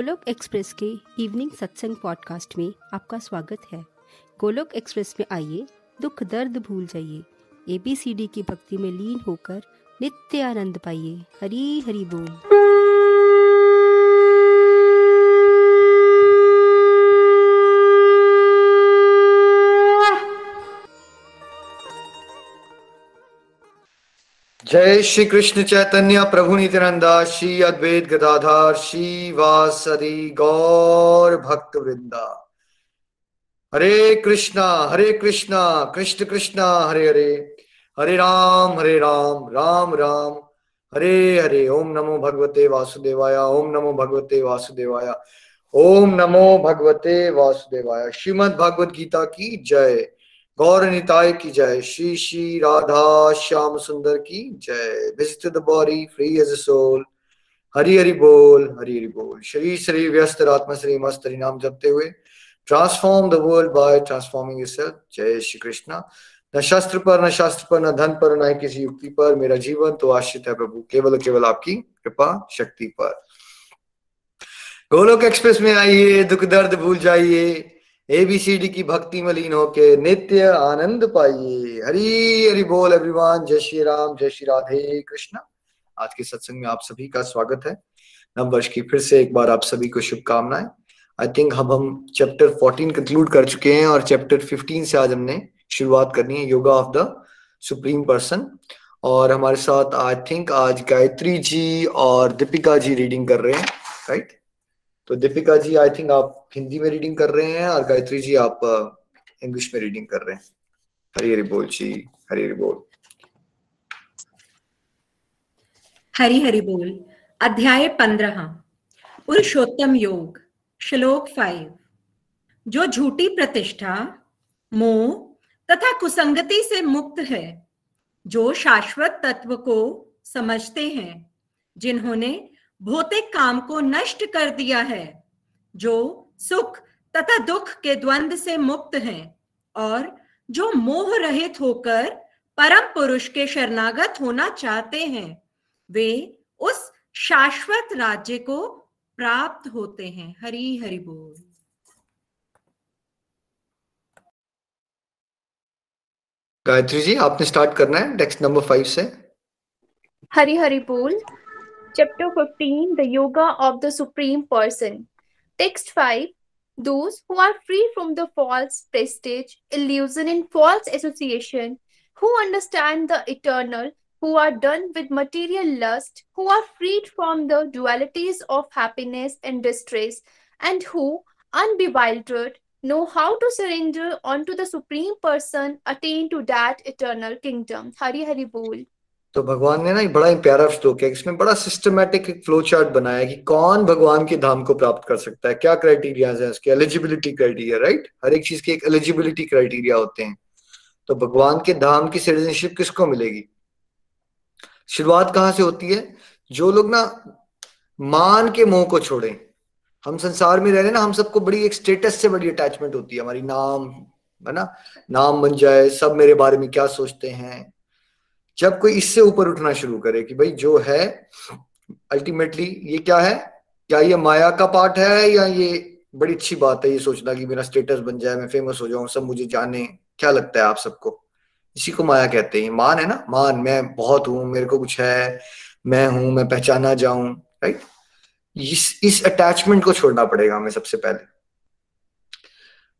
Golok express के evening सत्संग podcast में आपका स्वागत है। गोलोक एक्सप्रेस में आइए, दुख दर्द भूल जाइए। एबीसीडी की भक्ति में लीन होकर नित्य आनंद पाइए। हरी हरी बोल। जय श्री कृष्ण चैतन्य प्रभु नित्यानंदा, श्री अद्वैत गदाधार श्री वासदी गौर भक्त वृंदा हरे कृष्णा हरे कृष्णा, कृष्ण कृष्णा, हरे हरे। हरे राम हरे राम राम राम। हरे हरे, ओम नमो भगवते वासुदेवाय, ओम नमो भगवते वासुदेवाय, ओम नमो भगवते वासुदेवाय। श्रीमद भगवत गीता की जय। गौर निताय की जय। श्री श्री राधा श्याम सुंदर की जय। Visit the body free as soul Hari Hari बोल, हरि हरि बोल। श्री श्री व्यस्त, आत्मा श्री मस्त नाम जपते हुए। Transform the world by transforming जय श्री कृष्णा। न शस्त्र पर, न शास्त्र पर, न धन पर, न किसी युक्ति पर। मेरा जीवन तो आश्रित है प्रभु। केवल केवल आपकी कृपा, शक्ति पर। गोलोक एक्सप्रेस में आइए। दुख, दर्द भूल जाइए। एबीसीडी की भक्ति में लीन होके नित्य आनंद पाइए। हरी, हरि बोल एवरीवन जय श्री राम, जय श्री राधे कृष्ण। आज के सत्संग में आप सभी का स्वागत है। नव वर्ष की फिर से एक बार आप सभी को शुभकामनाएँ। आई थिंक हम हम चैप्टर 14 कंक्लूड कर चुके हैं और चैप्टर 15 से आज हमने शुरुआत करनी है yoga of the supreme person और हमारे साथ आई थिंक आज गायत्री जी और दीपिका जी रीडिंग कर रहे हैं राइट तो दीपिका जी आई थिंक आप हिंदी में रीडिंग कर रहे हैं और गायत्री जी, आप इंग्लिश में रीडिंग कर रहे हैं। हरी हरी बोल जी हरी हरी बोल। हरी हरी बोल। अध्याय पंद्रह। पुरुषोत्तम योग, श्लोक फाइव जो झूठी प्रतिष्ठा, मोह तथा कुसंगति से मुक्त है, जो शाश्वत तत्व को समझते हैं, जिन्होंने भौतिक काम को नष्ट कर दिया है जो सुख तथा दुख के द्वंद से मुक्त हैं और जो मोह रहित होकर परम पुरुष के शरणागत होना चाहते हैं वे उस शाश्वत राज्य को प्राप्त होते हैं। हरी हरि बोल। गायत्री जी आपने स्टार्ट करना है टेक्स्ट नंबर फाइव से? हरी हरि बोल। Chapter 15 The Yoga of the Supreme Person. Text 5 Those who are free from the false prestige, illusion, and false association, who understand the eternal, who are done with material lust, who are freed from the dualities of happiness and distress, and who, unbewildered, know how to surrender unto the Supreme Person, attain to that eternal kingdom. Hari Hari Bol. तो भगवान ने ना एक बड़ा ही प्यारा श्लोक है इसमें बड़ा सिस्टमेटिक एक फ्लो चार्ट बनाया कि कौन भगवान के धाम को प्राप्त कर सकता है, क्या क्राइटेरिया है उसके एलिजिबिलिटी क्राइटेरिया राइट हर एक चीज़ के एक एलिजिबिलिटी क्राइटेरिया होते हैं। तो भगवान के धाम की सिटीजनशिप किसको मिलेगी? शुरुआत कहाँ से होती है? जो लोग ना मान के मोह को छोड़े, हम संसार में रह रहे ना, हम सबको बड़ी एक स्टेटस से बड़ी अटैचमेंट होती है, हमारी नाम, है ना? नाम बन जाए, सब मेरे बारे में क्या सोचते हैं जब कोई इससे ऊपर उठना शुरू करे कि भाई जो है अल्टीमेटली ये क्या है? क्या ये माया का पार्ट है या ये बड़ी अच्छी बात है ये सोचना कि मेरा स्टेटस बन जाए, मैं फ़ेमस हो जाऊँ, सब मुझे जाने? क्या लगता है आप सबको? इसी को माया कहते हैं। मान है ना? मान, मैं बहुत हूँ, मेरे को कुछ है, मैं हूँ, मैं पहचाना जाऊँ राइट इस इस अटैचमेंट को छोड़ना पड़ेगा हमें सबसे पहले।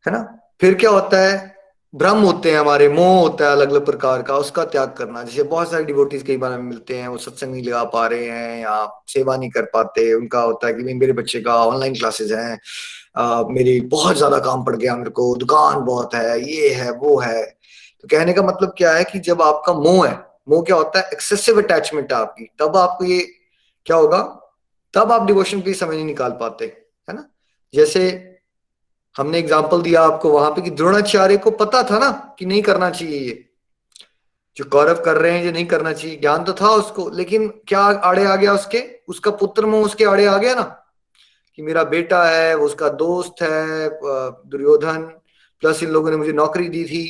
है ना? फिर क्या होता है? भ्रम होते हैं हमारे मोह होता है अलग अलग प्रकार का उसका त्याग करना। जैसे बहुत सारे डिवोटीज कई बार हमें मिलते हैं वो सत्संग नहीं लगा पा रहे हैं या सेवा नहीं कर पाते। उनका होता है कि मेरे बच्चे का ऑनलाइन क्लासेस हैं आ, मेरी बहुत ज़्यादा काम पड़ गया मेरे को दुकान बहुत है ये है वो है। तो कहने का मतलब क्या है कि जब आपका मोह है मोह क्या होता है? एक्सेसिव अटैचमेंट है आपकी। तब आपको ये क्या होगा? तब आप डिवोशन के लिए समय नहीं निकाल पाते है ना? जैसे हमने एग्ज़ाम्पल दिया आपको वहाँ पे कि द्रोणाचार्य को पता था ना कि नहीं करना चाहिए ये। जो गौरव कर रहे हैं ये नहीं करना चाहिए, ज्ञान तो था उसको, लेकिन क्या आड़े आ गया उसके? उसका पुत्र मुँह उसके आड़े आ गया ना? कि मेरा बेटा है वो उसका दोस्त है दुर्योधन प्लस इन लोगों ने मुझे नौकरी दी थी।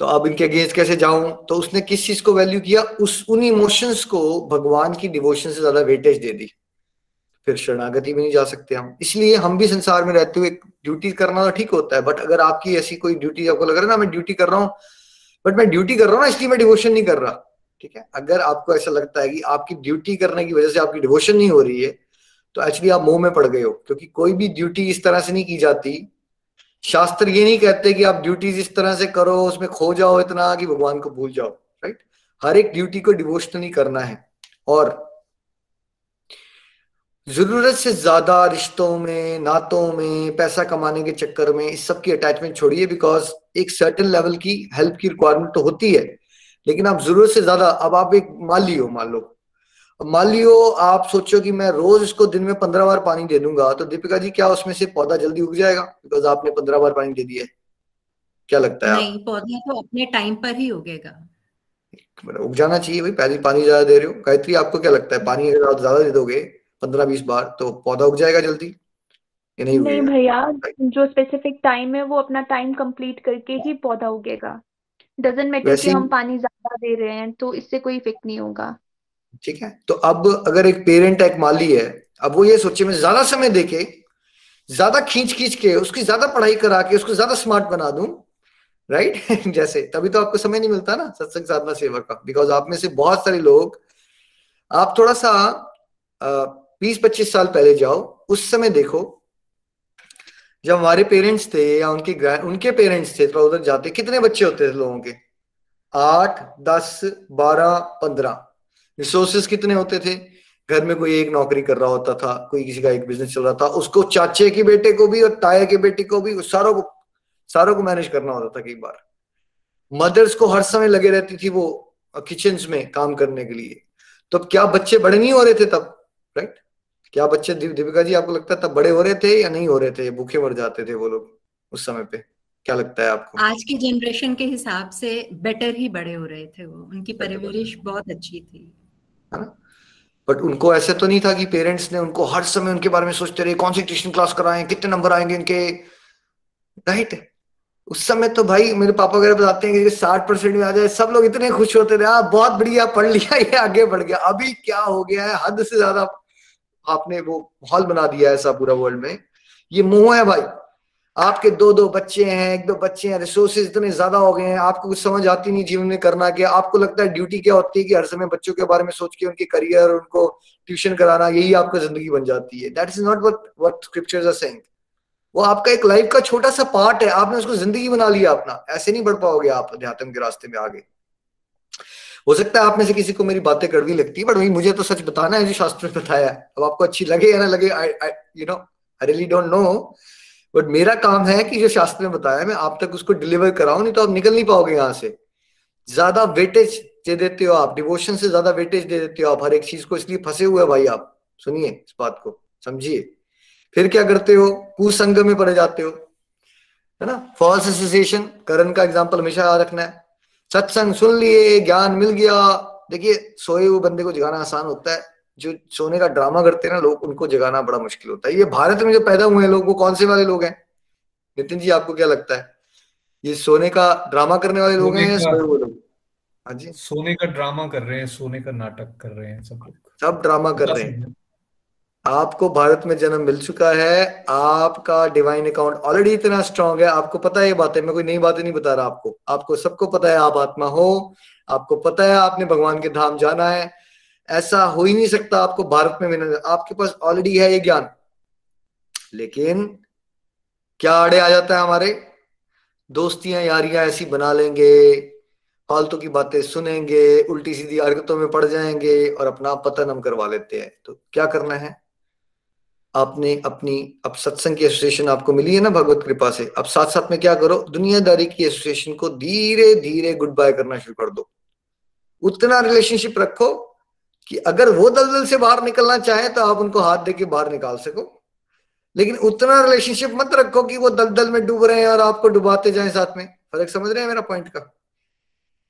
तो अब इनके अगेंस्ट कैसे जाऊँ? तो उसने किस चीज़ को वैल्यू किया? उस, उन इमोशंस को भगवान की डिवोशन से ज़्यादा वेटेज दे दी। फिर शरणागति में नहीं जा सकते हम। इसलिए हम भी संसार में रहते हुए ड्यूटी करना तो ठीक होता है बट अगर आपकी ऐसी कोई ड्यूटी आपको लग रहा है ना, मैं ड्यूटी कर रहा हूँ बट मैं ड्यूटी कर रहा हूँ ना, इसलिए मैं डिवोशन नहीं कर रहा। ठीक है? अगर आपको ऐसा लगता है कि आपकी ड्यूटी करने की वजह से आपकी डिवोशन नहीं हो रही है तो एक्चुअली आप मुँह में पड़ गए हो, क्योंकि कोई भी ड्यूटी इस तरह से नहीं की जाती। शास्त्र ये नहीं कहते कि आप ड्यूटीज़ इस तरह से करो, उसमें खो जाओ इतना कि भगवान को भूल जाओ राइट हर एक ड्यूटी को डिवोशनली करना है। और ज़रूरत से ज़्यादा रिश्तों में नातों में पैसा कमाने के चक्कर में इस सब की अटैचमेंट छोड़िए बिकॉज़ एक सर्टन लेवल की हेल्प की रिक्वायरमेंट तो होती है। लेकिन आप ज़रूरत से ज़्यादा अब आप एक माली हो मान लो। मान लियो आप सोचो कि मैं रोज इसको दिन में पंद्रह बार पानी दे दूँगा तो दीपिका जी क्या उसमें से पौधा जल्दी उग जाएगा? बिकॉज़ आपने पंद्रह बार पानी दे दिया क्या लगता है नहीं पौधा तो अपने टाइम पर ही उगेगा। उग जाना चाहिए भाई पहले पानी ज़्यादा दे रहे हो। गायत्री आपको क्या लगता है? पानी अगर आप ज़्यादा दे दोगे पंद्रह बीस बार तो पौधा उग जाएगा जल्दी। ये नहीं नहीं भैया जो स्पेसिफिक टाइम है वो अपना टाइम कंप्लीट करके ही पौधा उगेगा। डजेंट मैटर कि हम पानी ज़्यादा दे रहे हैं तो इससे कोई इफ़ेक्ट नहीं होगा। ठीक है तो अब अगर एक पेरेंट एक माली है अब वो ये सोचे मैं ज़्यादा समय देके ज़्यादा खींच खींच के उसकी ज़्यादा पढ़ाई करा के उसको ज़्यादा स्मार्ट बना दूँ राइट जैसे तभी तो आपको समय नहीं मिलता ना सत्संग साधना सेवा का बिकॉज़ आप में से बहुत सारे लोग आप थोड़ा सा बीस पच्चीस साल पहले जाओ, उस समय देखो, जब हमारे पेरेंट्स थे या उनके उनके पेरेंट्स थे तो उधर जाते, कितने बच्चे होते थे लोगों के? आठ, दस, बारह, पंद्रह। रिसोर्सेस कितने होते थे? घर में कोई एक नौकरी कर रहा होता था, कोई किसी का एक बिज़नेस चल रहा था, उसको चाचे के बेटे को भी और ताया के बेटे को भी सारों को सारों को मैनेज करना होता था कई बार। मदर्स को हर समय लगे रहती थी वो किचन में काम करने के लिए। तो क्या बच्चे बड़े नहीं हो रहे थे तब राइट क्या बच्चे दीपिका जी आपको लगता है तब बड़े हो रहे थे या नहीं हो रहे थे? भूखे मर जाते थे वो लोग उस समय पे। क्या लगता है आपको? आज की जनरेशन के हिसाब से बेटर ही बड़े हो रहे थे वो। उनकी परवरिश बहुत अच्छी थी। बट उनको ऐसे तो नहीं था कि पेरेंट्स ने उनको हर समय उनके बारे में सोचते रहे कौन सी ट्यूशन क्लास कराएँ कितने नंबर आएँगे इनके? राइट उस समय तो भाई मेरे पापा वगैरह बताते हैं कि साठ परसेंट में आ जाए सब लोग इतने खुश होते थे आप बहुत बढ़िया पढ़ लिया ये आगे बढ़ गया। अभी क्या हो गया है? हद से ज़्यादा आपने वो माहौल बना दिया है ऐसा पूरा वर्ल्ड में। ये मोह है भाई। आपके दो दो बच्चे हैं, एक दो बच्चे हैं रिसोर्सेज इतने ज़्यादा हो गए हैं, आपको कुछ समझ आती नहीं जीवन में करना क्या आपको लगता है ड्यूटी क्या होती है कि हर समय बच्चों के बारे में सोच के उनके करियर उनको ट्यूशन कराना, यही आपका ज़िंदगी बन जाती है। That is not what what scriptures are saying वो आपका एक लाइफ का छोटा सा पार्ट है। आपने उसको ज़िंदगी बना लिया अपना। ऐसे नहीं बढ़ पाओगे आप अध्यात्म के रास्ते में आगे। हो सकता है आप में से किसी को मेरी बातें कड़वी लगती है बट वही मुझे तो सच बताना है, जो शास्त्र में बताया है। अब आपको अच्छी लगे या ना लगे you know I really don't know but मेरा काम है कि जो शास्त्र में बताया मैं आप तक उसको डिलीवर कराऊं, नहीं तो आप निकल नहीं पाओगे यहाँ से। ज़्यादा वेटेज दे देते हो आप डिवोशन से ज़्यादा वेटेज दे देते हो आप, हर एक चीज़ को, इसलिए फंसे हुए भाई आप। सुनिए इस बात को, समझिए। फिर क्या करते हो? कुसंग में पड़े जाते हो, है ना? फॉल्स एसोसिएशन करण का एग्ज़ाम्पल हमेशा याद रखना है। सत्संग सुन लिए ज्ञान मिल गया। देखिए सोए हुए बंदे को जगाना आसान होता है। जो सोने का ड्रामा करते हैं ना लोग उनको जगाना बड़ा मुश्किल होता है। ये भारत में जो पैदा हुए हैं लोग वो कौन से वाले लोग हैं? नितिन जी आपको क्या लगता है? ये सोने का ड्रामा करने वाले लोग हैं या सोए हुए लोग? हाँ जी। सोने का ड्रामा कर रहे हैं सोने का नाटक कर रहे हैं सब लोग। सब ड्रामा कर रहे हैं। आपको भारत में जन्म मिल चुका है। आपका डिवाइन अकाउंट ऑलरेडी इतना स्ट्रांग है। आपको पता है ये बातें। मैं कोई नई बातें नहीं बता रहा आपको। आपको सबको पता है आप आत्मा हो। आपको पता है आपने भगवान के धाम जाना है। ऐसा हो ही नहीं सकता आपको भारत में मिलना। आपके पास ऑलरेडी है ये ज्ञान। लेकिन क्या आड़े आ जाता है हमारे? दोस्तियाँ यारियाँ ऐसी बना लेंगे। फालतू की बातें सुनेंगे। उल्टी सीधी हरकतों में पड़ जाएँगे और अपना पतन हम करवा लेते हैं। तो क्या करना है? आपने अपनी, अब सत्संग की एसोसिएशन आपको मिली है ना भगवत कृपा से? अब साथ साथ में क्या करो? दुनियादारी की एसोसिएशन को धीरे धीरे गुड बाय करना शुरू कर दो। उतना रिलेशनशिप रखो कि अगर वो दलदल से बाहर निकलना चाहे तो आप उनको हाथ दे के बाहर निकाल सको। लेकिन उतना रिलेशनशिप मत रखो कि वो दलदल में डूब रहे हैं और आपको डुबाते जाए साथ में। फ़र्क समझ रहे हैं मेरा पॉइंट का?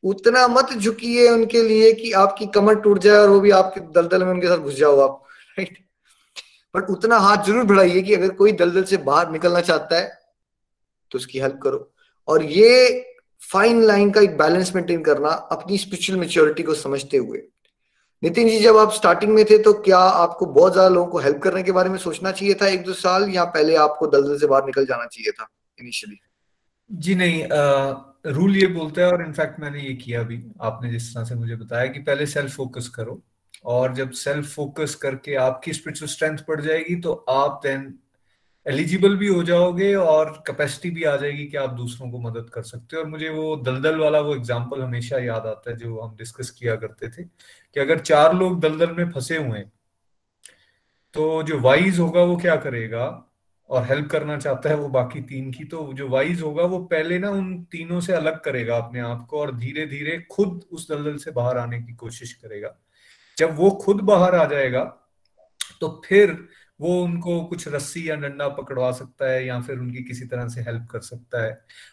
उतना मत झुकिए उनके लिए कि आपकी कमर टूट जाए और वो भी आपके दलदल में उनके साथ घुस जाओ आप राइट बट उतना हाथ ज़रूर बढ़ाइए कि अगर कोई दलदल से बाहर निकलना चाहता है तो उसकी हेल्प करो। और ये फाइन लाइन का एक बैलेंस मेंटेन करना अपनी स्पिरिचुअल मेच्योरिटी को समझते हुए। नितिन जी, जब आप स्टार्टिंग में थे तो क्या आपको बहुत ज़्यादा लोगों को हेल्प करने के बारे में सोचना चाहिए था एक दो साल, या पहले आपको दलदल से बाहर निकल जाना चाहिए था इनिशियली जी नहीं रूल ये बोलता है और इनफैक्ट मैंने ये किया भी। आपने जिस तरह से मुझे बताया कि पहले सेल्फ फोकस करो। और जब सेल्फ फोकस करके आपकी स्पिरिचुअल स्ट्रेंथ बढ़ जाएगी तो आप देन एलिजिबल भी हो जाओगे और कैपेसिटी भी आ जाएगी कि आप दूसरों को मदद कर सकते हो। और मुझे वो दलदल वाला वो एग्जांपल हमेशा याद आता है, जो हम डिस्कस किया करते थे कि अगर चार लोग दलदल में फंसे हुए तो जो वाइज होगा वो क्या करेगा? और हेल्प करना चाहता है वो बाकी तीन की तो जो वाइज होगा वो पहले ना उन तीनों से अलग करेगा अपने आप को और धीरे धीरे खुद उस दलदल से बाहर आने की कोशिश करेगा। जब वो खुद बाहर आ जाएगा तो फिर वो उनको कुछ रस्सी या डंडा पकड़वा सकता है या फिर उनकी किसी तरह से हेल्प कर सकता है।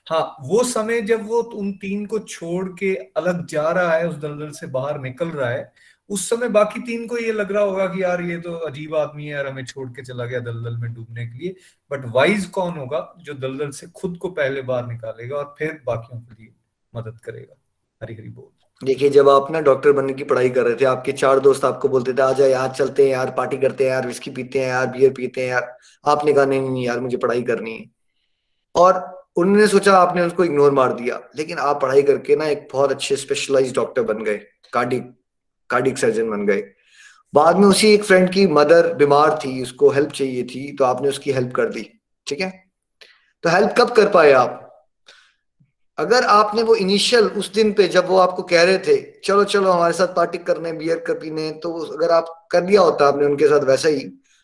हाँ वो समय जब वो उन तीन को छोड़ के अलग जा रहा है, उस दलदल से बाहर निकल रहा है, उस समय बाकी तीन को ये लग रहा होगा कि यार ये तो अजीब आदमी है, यार हमें छोड़ के चला गया दलदल में डूबने के लिए। बट वाइज कौन होगा जो दलदल से खुद को पहले बाहर निकालेगा और फिर बाकियों के लिए मदद करेगा? हरी हरी बोल। देखिए, जब आप ना डॉक्टर बनने की पढ़ाई कर रहे थे, आपके चार दोस्त आपको बोलते थे, आजा यार चलते हैं यार, पार्टी करते हैं यार विस्की पीते हैं यार बियर पीते हैं यार। आपने कहा, नहीं नहीं यार, मुझे पढ़ाई करनी है। और उन्होंने सोचा, आपने उसको इग्नोर मार दिया। लेकिन आप पढ़ाई करके ना एक बहुत अच्छे स्पेशलाइज डॉक्टर बन गए कार्डिक कार्डिक सर्जन बन गए। बाद में उसी एक फ्रेंड की मदर बीमार थी, उसको हेल्प चाहिए थी तो आपने उसकी हेल्प कर दी, ठीक है? तो हेल्प कब कर पाए आप? अगर आपने वो इनिशियल उस दिन पे जब वो आपको कह रहे थे, चलो चलो, हमारे साथ पार्टी करने बियर कर पीने तो अगर आप कर लिया होता आपने उनके साथ वैसा ही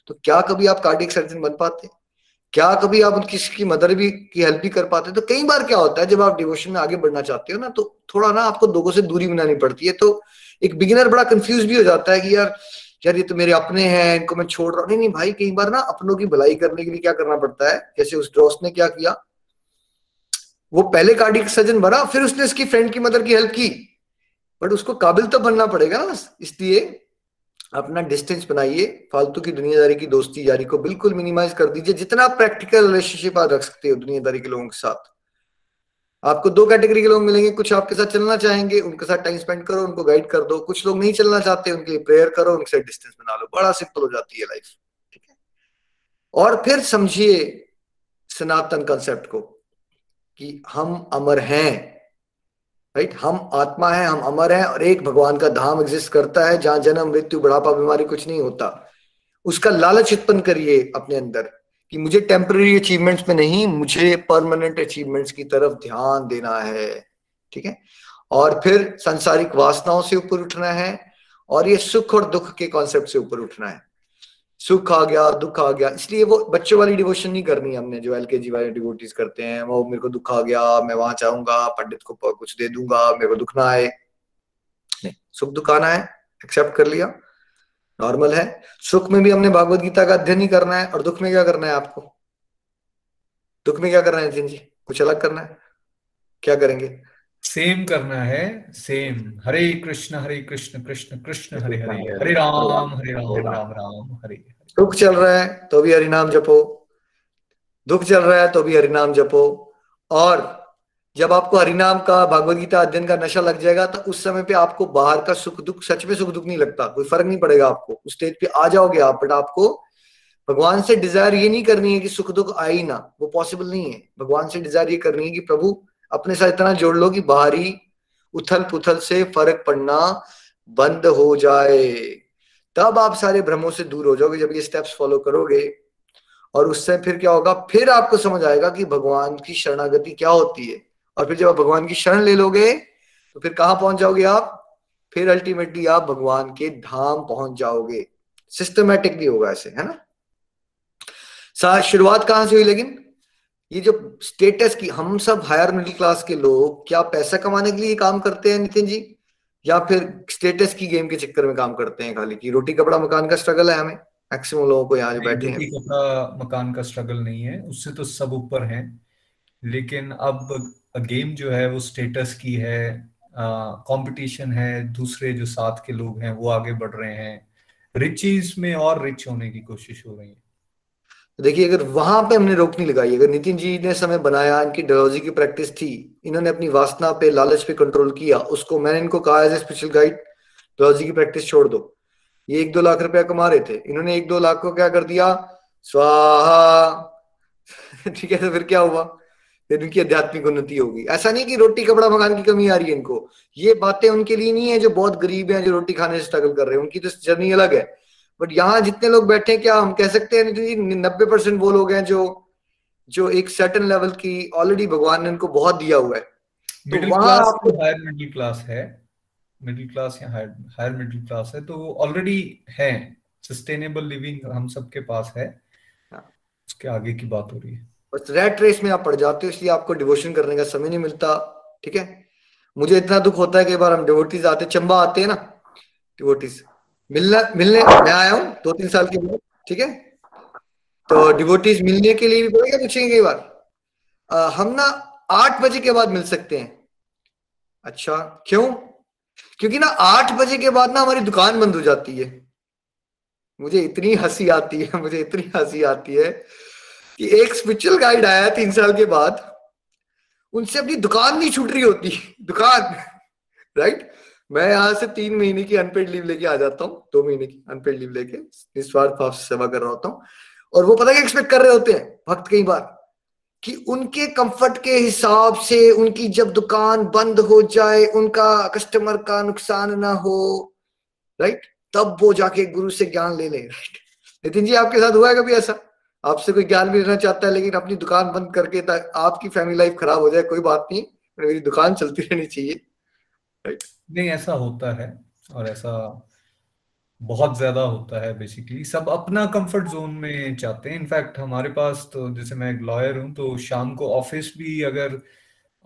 तो क्या कभी आप कार्डिक सर्जन बन पाते? क्या कभी आप किसी की मदर भी की हेल्प भी कर पाते? तो कई बार क्या होता है, जब आप डिवोशन में आगे बढ़ना चाहते हो ना तो थोड़ा ना आपको लोगों से दूरी बनानी पड़ती है तो एक बिगिनर बड़ा कंफ्यूज भी हो जाता है कि यार यार, ये तो मेरे अपने हैं, इनको मैं छोड़ रहा हूँ। नहीं नहीं, भाई, कई बार ना अपनों की भलाई करने के लिए क्या करना पड़ता है? जैसे उस दोस्त ने क्या किया? वो पहले कार्डिक सर्जन बना, फिर उसने उसकी फ्रेंड की मदर की हेल्प की। बट उसको काबिल तो बनना पड़ेगा ना इसलिए अपना डिस्टेंस बनाइए, फालतू की दुनियादारी की दोस्ती यारी को बिल्कुल मिनिमाइज कर दीजिए, जितना प्रैक्टिकल रिलेशनशिप आप रख सकते हो दुनियादारी के लोगों के साथ। आपको दो कैटेगरी के लोग मिलेंगे, कुछ आपके साथ चलना चाहेंगे, उनके साथ टाइम स्पेंड करो, उनको गाइड कर दो। कुछ लोग नहीं चलना चाहते, उनके लिए प्रेयर करो, उनके साथ डिस्टेंस बना लो। बड़ा सिंपल हो जाती है लाइफ ठीक है? और फिर समझिए सनातन कंसेप्ट को। कि हम अमर हैं राइट हम आत्मा है, हम अमर हैं और एक भगवान का धाम एग्जिस्ट करता है, जहाँ जन्म, मृत्यु, बुढ़ापा, बीमारी कुछ नहीं होता। उसका लालच उत्पन्न करिए अपने अंदर कि मुझे टेम्पररी अचीवमेंट्स में नहीं, मुझे परमानेंट अचीवमेंट्स की तरफ़ ध्यान देना है, ठीक है? और फिर सांसारिक वासनाओं से ऊपर उठना है और ये सुख और दुख के कॉन्सेप्ट से ऊपर उठना है। सुख आ गया दुख आ गया। इसलिए वो बच्चों वाली डिवोशन नहीं करनी हमने जो एल के जी वाले डिवोटीज करते हैं। वो मेरे को दुख आ गया मैं वहाँ चाहूँगा पंडित को कुछ दे दूँगा मेरे को दुख ना आए। नहीं सुख दुख आना है एक्सेप्ट कर लिया नॉर्मल है। सुख में भी हमने भागवत गीता का अध्ययन ही करना है और दुख में क्या करना है आपको? दुख में क्या करना है नितिन जी? कुछ अलग करना है? क्या करेंगे? सेम करना है सेम हरे कृष्ण हरे कृष्ण कृष्ण कृष्ण हरे हरे। हरे राम हरे राम। राम राम हरे। दुख चल रहा है तो भी हरिनाम जपो। दुख चल रहा है तो भी हरिनाम जपो। और जब आपको हरिनाम का भागवत गीता अध्ययन का नशा लग जाएगा तो उस समय पे आपको बाहर का सुख दुख, सच में सुख दुख नहीं लगता। कोई फ़र्क नहीं पड़ेगा आपको। उस स्टेज पे आ जाओगे आप बट आपको भगवान से डिज़ायर ये नहीं करनी है कि सुख दुख आए ना। वो पॉसिबल नहीं है। भगवान से डिज़ायर ये करनी है कि प्रभु, अपने साथ इतना जोड़ लो कि बाहरी उथल पुथल से फ़र्क पड़ना बंद हो जाए। तब आप सारे भ्रमों से दूर हो जाओगे, जब ये स्टेप्स फॉलो करोगे। और उससे फिर क्या होगा? फिर आपको समझ आएगा कि भगवान की शरणागति क्या होती है। और फिर जब आप भगवान की शरण ले लोगे तो फिर कहाँ पहुँच जाओगे आप? फिर अल्टीमेटली आप भगवान के धाम पहुँच जाओगे। सिस्टमेटिकली होगा ऐसे, है ना? शुरुआत कहाँ से हुई लेकिन? ये जो स्टेटस की, हम सब हायर मिडिल क्लास के लोग, क्या पैसा कमाने के लिए काम करते हैं नितिन जी? या फिर स्टेटस की गेम के चक्कर में काम करते हैं खाली की रोटी कपड़ा मकान का स्ट्रगल है हमें। मैक्सिमम लोगों को यहाँ बैठे हैं। कपड़ा मकान का स्ट्रगल नहीं है उससे तो सब ऊपर है। लेकिन अब गेम जो है वो स्टेटस की है कंपटीशन है दूसरे जो साथ के लोग हैं वो आगे बढ़ रहे हैं। रिचीज में और रिच होने की कोशिश हो रही है। देखिए, अगर वहाँ पे हमने रोक नहीं लगाई, अगर नितिन जी ने समय बनाया, इनकी डायोलॉजी की प्रैक्टिस थी, इन्होंने अपनी वासना पे, लालच पे कंट्रोल किया, उसको मैंने इनको कहा as a special guide astrology की प्रैक्टिस छोड़ दो। ये एक दो लाख रुपया कमा रहे थे। इन्होंने एक दो लाख को क्या कर दिया? स्वाहा! ठीक है तो फिर क्या हुआ? फिर उनकी आध्यात्मिक उन्नति होगी ऐसा नहीं कि रोटी कपड़ा मकान की कमी आ रही है इनको। ये बातें उनके लिए नहीं है जो बहुत गरीब है, जो रोटी खाने से स्ट्रगल कर रहे हैं। उनकी तो जर्नी अलग है। बट यहाँ जितने लोग बैठे हैं क्या हम कह सकते हैं नितिन जी नब्बे परसेंट वो लोग हैं जो जो एक सर्टन लेवल की ऑलरेडी भगवान ने उनको बहुत दिया हुआ है। तो वहाँ आपको हायर मिडिल क्लास है। मिडिल क्लास या हायर हायर मिडिल क्लास है तो वो ऑलरेडी है। सस्टेनेबल लिविंग हम सबके पास है। हाँ। उसके आगे की बात हो रही है। बस रेड रेस में आप पड़ जाते हो इसलिए आपको डिवोशन करने का समय नहीं मिलता ठीक है? मुझे इतना दुख होता है कई बार हम डिवोटीज आते चंबा आते हैं ना डिवोटीज मिलना, मिलने, मैं आया हूँ दो तीन साल के बाद ठीक है? तो डिवोटीज मिलने के लिए भी बोलेंगे, पूछेंगे कई बार। हम ना आठ बजे के बाद मिल सकते हैं। अच्छा क्यों? क्योंकि ना आठ बजे के बाद ना हमारी दुकान बंद हो जाती है। मुझे इतनी हँसी आती है, मुझे इतनी हँसी आती है कि एक स्पिरिचुअल गाइड आया तीन साल के बाद, उनसे अपनी दुकान नहीं छूट रही होती, दुकान राइट मैं यहाँ से तीन महीने की अनपेड लीव लेके आ जाता हूँ, दो महीने की अनपेड लीव लेके, निस्वार्थ भाव से सेवा कर रहा होता हूँ। और वो पता क्या एक्सपेक्ट कर रहे होते हैं, भक्त कई बार? कि उनके कंफर्ट के हिसाब से उनकी जब दुकान बंद हो जाए, उनका कस्टमर का नुकसान ना हो राइट तब वो जाके गुरु से ज्ञान ले ले राइट नितिन जी, आपके साथ हुआ है कभी ऐसा? आपसे कोई ज्ञान भी लेना चाहता है, लेकिन अपनी दुकान बंद करके आपकी फैमिली लाइफ खराब हो जाए, कोई बात नहीं मेरी दुकान चलती रहनी चाहिए राइट नहीं ऐसा होता है और ऐसा बहुत ज़्यादा होता है बेसिकली सब अपना कंफर्ट जोन में चाहते हैं। इनफैक्ट हमारे पास तो जैसे मैं एक लॉयर हूँ तो शाम को ऑफ़िस भी अगर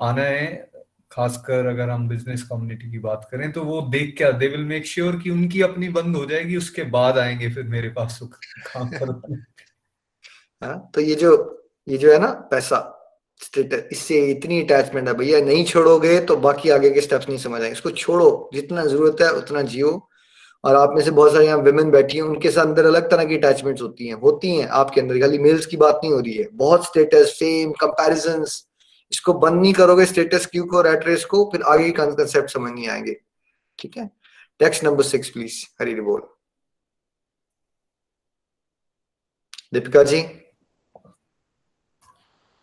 आना है खासकर अगर हम बिज़नेस कम्युनिटी की बात करें तो वो देख क्या दे विल मेक श्योर कि उनकी अपनी बंद हो जाएगी उसके बाद आएँगे फिर मेरे पास काम कर हाँ, तो ये जो ये जो है ना पैसा इससे इतनी अटैचमेंट है, भैया, नहीं छोड़ोगे तो बाकी आगे के स्टेप्स नहीं समझ आएँगे। इसको छोड़ो, जितना ज़रूरत है उतना जियो। और आप में से बहुत सारे यहाँ वुमेन बैठी हैं, उनके साथ अंदर अलग तरह की अटैचमेंट्स होती हैं होती हैं आपके अंदर। खाली मेल्स की बात नहीं हो रही है। बहुत स्टेटस फेम कंपैरिजन इसको बंद नहीं करोगे स्टेटस क्यू को रेट रेस को, फिर आगे कंसेप्ट समझ नहीं आएँगे। ठीक है? Text number six please Hari बोल। दीपिका जी?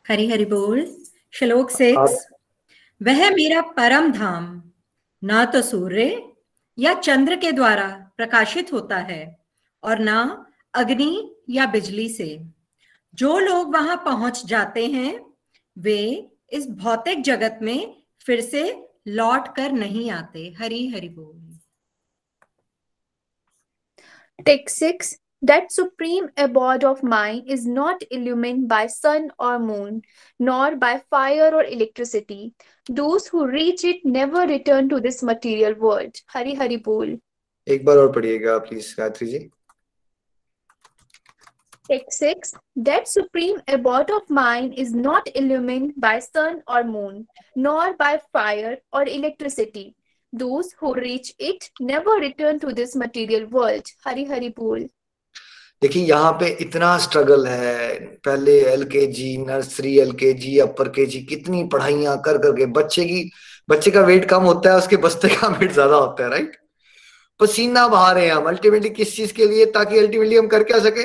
हरी हरि बोल। श्लोक सिक्स वह मेरा परम धाम ना तो सूर्य या चंद्र के द्वारा प्रकाशित होता है और ना अग्नि या बिजली से। जो लोग वहाँ पहुँच जाते हैं वे इस भौतिक जगत में फिर से लौट कर नहीं आते। हरी हरि बोल। Text six That supreme abode of mine is not illumined by sun or moon, nor by fire or electricity. Those who reach it never return to this material world. Hari Hari Bol. एक बार और पढ़िएगा please Gayatri ji Text 6 That supreme abode of mine is not illumined by sun or moon, nor by fire or electricity. Those who reach it never return to this material world. Hari Hari Bol. देखिए, यहाँ पे इतना struggle है। पहले L के जी nursery L के जी अपर के जी कितनी पढ़ाइयाँ कर करके बच्चे की, बच्चे का वेट कम होता है, उसके बस्ते का वेट ज़्यादा होता है राइट पसीना बहा रहे हैं हम अल्टीमेटली किस चीज़ के लिए? ताकि अल्टीमेटली हम कर क्या सके?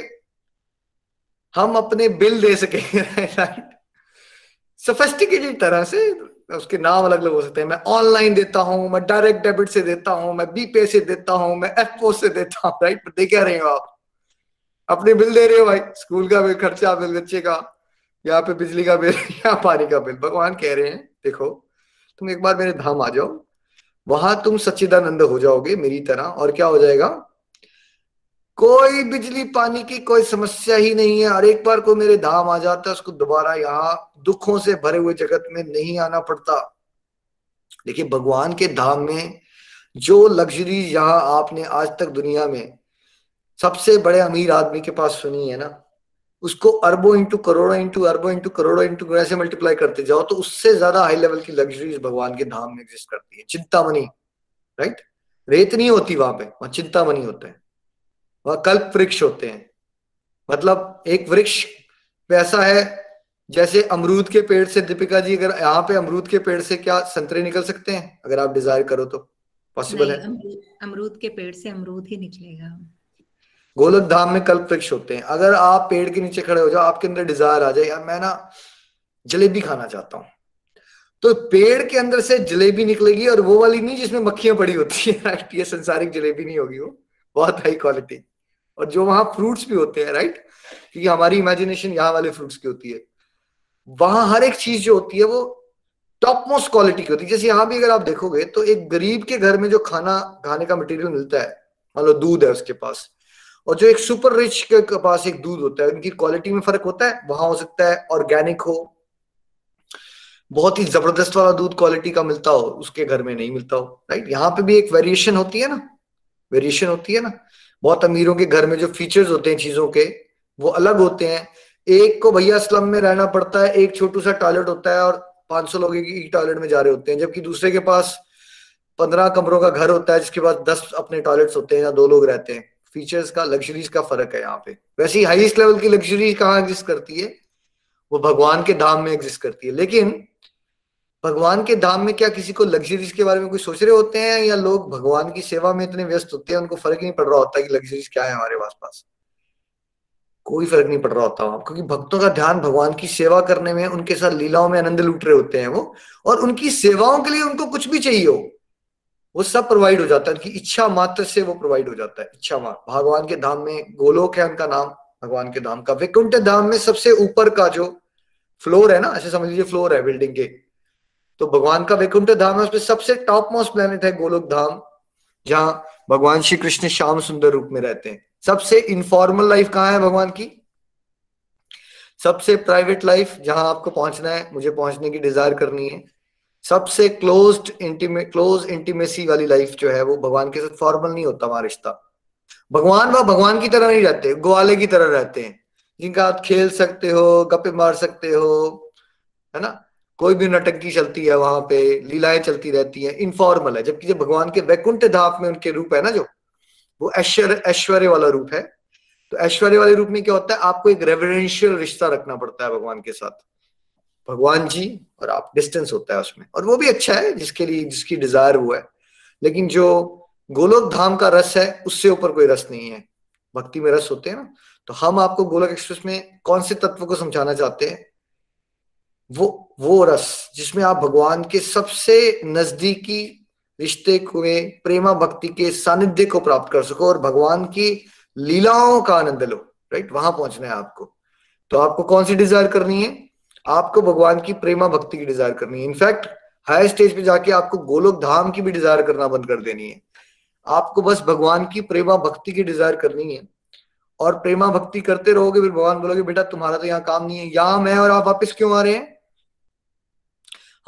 हम अपने बिल दे सके राइट सोफेस्टिकेटेड तरह से उसके नाम अलग अलग हो सकते हैं। मैं ऑनलाइन देता हूँ, मैं डायरेक्ट डेबिट से देता हूँ, मैं बीपे से देता हूँ, मैं एफ़ से देता हूँ राइट दे क्या रहे हो आप? अपने बिल दे रहे हो भाई, स्कूल का बिल, खर्चा बिल, बच्चे का यहाँ पे बिजली का बिल, या पानी का बिल। भगवान कह रहे हैं, देखो, तुम एक बार मेरे धाम आ जाओ, वहाँ तुम सच्चिदानंद हो जाओगे मेरी तरह, और क्या हो जाएगा? कोई बिजली पानी की कोई समस्या ही नहीं है, और एक बार को मेरे धाम आ जाता, उसको दोबारा यहाँ दुखों से भरे हुए जगत में नहीं आना पड़ता। देखिए, भगवान के धाम में जो लग्जरी यहाँ आपने आज तक दुनिया में सबसे बड़े अमीर आदमी के पास सुनी है ना उसको अरबों इंटू करोड़ों इंटू अरबों इंटू करोड़ों इंटू ऐसे मल्टीप्लाई करते जाओ तो उससे ज़्यादा हाई लेवल की लग्जरीज भगवान के धाम में एग्जिस्ट करती है। चिंतामणि राइट रेत नहीं होती वहाँ पे वहाँ चिंतामणि होते हैं। वहाँ कल्प वृक्ष होते हैं। मतलब एक वृक्ष वैसा है जैसे अमरूद के पेड़ से दीपिका जी अगर यहाँ पे अमरूद के पेड़ से क्या संतरे निकल सकते हैं? अगर आप डिज़ायर करो तो पॉसिबल है? अमरूद के पेड़ से अमरूद ही निकलेगा। गोलक धाम में कल्प वृक्ष होते हैं। अगर आप पेड़ के नीचे खड़े हो जाओ, आपके अंदर डिज़ायर आ जाए, यार मैं ना जलेबी खाना चाहता हूँ। तो पेड़ के अंदर से जलेबी निकलेगी और वो वाली नहीं जिसमें मक्खियाँ पड़ी होती है राइट ये संसारिक जलेबी नहीं होगी वो। बहुत हाई क्वालिटी और जो वहाँ फ्रूट्स भी होते हैं राइट क्योंकि हमारी इमेजिनेशन यहाँ वाले फ्रूट्स की होती है। वहाँ हर एक चीज़ जो होती है, वो टॉप मोस्ट क्वालिटी की होती है। जैसे यहाँ भी अगर आप देखोगे तो एक गरीब के घर में जो खाना, खाने का मटेरियल मिलता है, मान लो दूध है उसके पास और जो एक सुपर रिच के पास एक दूध होता है, उनकी क्वालिटी में फ़र्क होता है, वहाँ हो सकता है ऑर्गेनिक हो। बहुत ही ज़बरदस्त वाला दूध क्वालिटी का मिलता हो, उसके घर में नहीं मिलता हो राइट यहाँ पे भी एक वेरिएशन होती है ना वेरिएशन होती है ना। बहुत अमीरों के घर में जो फीचर्स होते हैं चीज़ों के, वो अलग होते हैं। एक को भैया स्लम में रहना पड़ता है, एक छोटू सा टॉयलेट होता है और 500 लोग एक टॉयलेट में जा रहे होते हैं, जबकि दूसरे के पास पंद्रह कमरों का घर होता है, जिसके पास दस अपने टॉयलेट्स होते हैं या दो लोग रहते हैं। फीचर्स का लग्जरीज का फ़र्क है यहाँ पे। वैसे ही हाईएस्ट लेवल की लग्जरी कहाँ एग्जिस्ट करती है? वो भगवान के धाम में एग्जिस्ट करती है। लेकिन भगवान के धाम में क्या किसी को लग्जरीज के बारे में कोई सोच रहे होते हैं? या लोग भगवान की सेवा में इतने व्यस्त होते हैं, उनको फ़र्क नहीं पड़ रहा होता कि लग्जरीज क्या है हमारे पास पास कोई फ़र्क नहीं पड़ रहा होता वहाँ। क्योंकि भक्तों का ध्यान भगवान की सेवा करने में, उनके साथ लीलाओं में आनंद लूट रहे होते हैं वो। और उनकी सेवाओं के लिए उनको कुछ भी चाहिए हो वो सब प्रोवाइड हो जाता है। उनकी इच्छा मात्र से वो प्रोवाइड हो जाता है। इच्छा मात्र भगवान के धाम में गोलोक है उनका नाम। भगवान के धाम का वैकुंठ धाम में सबसे ऊपर का जो फ्लोर है ना, ऐसे समझ लीजिए फ्लोर है बिल्डिंग के। तो भगवान का वैकुंठ धाम है, उसमें सबसे टॉप मोस्ट प्लेनेट है गोलोक धाम, जहाँ भगवान श्री कृष्ण श्याम सुंदर रूप में रहते हैं। सबसे इनफॉर्मल लाइफ कहाँ है भगवान की? सबसे प्राइवेट लाइफ जहाँ आपको पहुँचना है, मुझे पहुँचने की डिज़ायर करनी है। सबसे क्लोज इंटीमे क्लोज इंटीमेसी वाली लाइफ जो है वो भगवान के साथ फॉर्मल नहीं होता, हमारा रिश्ता। भगवान वह भगवान की तरह नहीं रहते, ग्वाले की तरह रहते हैं। जिनका आप खेल सकते हो, गप्पे मार सकते हो, है ना? कोई भी नटंकी चलती है वहाँ पे, लीलाएँ चलती रहती है इनफॉर्मल है। जबकि जब भगवान के वैकुंठ धाप में उनके रूप है ना जो, वो ऐश्वर्य ऐश्वर्य वाला रूप है तो ऐश्वर्य वाले रूप में क्या होता है? आपको एक रेवरेंशियल रिश्ता रखना पड़ता है भगवान के साथ। भगवान जी और आप डिस्टेंस होता है उसमें। और वो भी अच्छा है, जिसके लिए, जिसकी डिज़ायर वो है। लेकिन जो गोलोक धाम का रस है, उससे ऊपर कोई रस नहीं है। भक्ति में रस होते हैं ना। तो हम आपको गोलोक एक्सप्रेस में कौन से तत्व को समझाना चाहते हैं? वो वो रस, जिसमें आप भगवान के सबसे नजदीकी रिश्ते को प्रेमा भक्ति के सानिध्य को प्राप्त कर सको और भगवान की लीलाओं का आनंद लो। राइट वहाँ पहुँचना है आपको। तो आपको कौन सी डिज़ायर करनी है? आपको भगवान की प्रेमा भक्ति की डिज़ायर करनी है। इनफैक्ट हायर स्टेज पे जाके आपको गोलोक धाम की भी डिज़ायर करना बंद कर देनी है। आपको बस भगवान की प्रेमा भक्ति की डिज़ायर करनी है। और प्रेमा भक्ति करते रहोगे, फिर भगवान बोलोगे, बेटा, तुम्हारा तो यहाँ काम नहीं है। यहाँ मैं और आप वापस क्यों आ रहे हैं?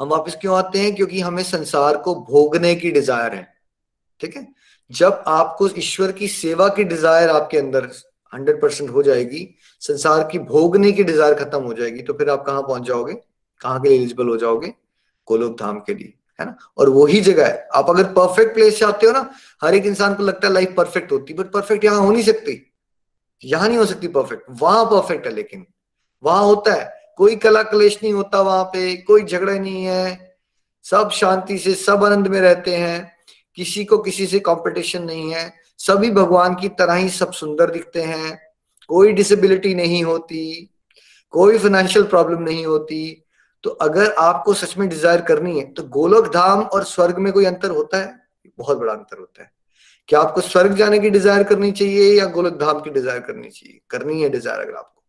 हम वापस क्यों आते हैं? क्योंकि हमें संसार को भोगने की डिज़ायर है। ठीक है? जब आपको ईश्वर की सेवा की डिज़ायर आपके अंदर हंड्रेड परसेंट हो जाएगी संसार की भोगने की डिज़ायर खत्म हो जाएगी तो फिर आप कहाँ पहुँच जाओगे? कहाँ के लिए एलिजिबल हो जाओगे? गोलोक धाम के लिए, है ना? और वही जगह है। आप अगर परफेक्ट प्लेस चाहते हो ना, हर एक इंसान को लगता है लाइफ परफेक्ट होती बट परफेक्ट यहाँ हो नहीं सकती। यहाँ नहीं हो सकती परफेक्ट वहाँ परफेक्ट है लेकिन। वहाँ होता है, कोई कला कलेश नहीं होता वहाँ पे, कोई झगड़ा नहीं है। सब शांति से, सब आनंद में रहते हैं। किसी को किसी से कंपटीशन नहीं है। सभी भगवान की तरह ही सब सुंदर दिखते हैं। कोई डिसेबिलिटी नहीं होती, कोई फाइनेंशियल प्रॉब्लम नहीं होती तो अगर आपको सच में डिज़ायर करनी है तो गोलोक धाम और स्वर्ग में कोई अंतर होता है? बहुत बड़ा अंतर होता है। क्या आपको स्वर्ग जाने की डिज़ायर करनी चाहिए या गोलोक धाम की डिज़ायर करनी चाहिए? करनी है डिज़ायर अगर आपको।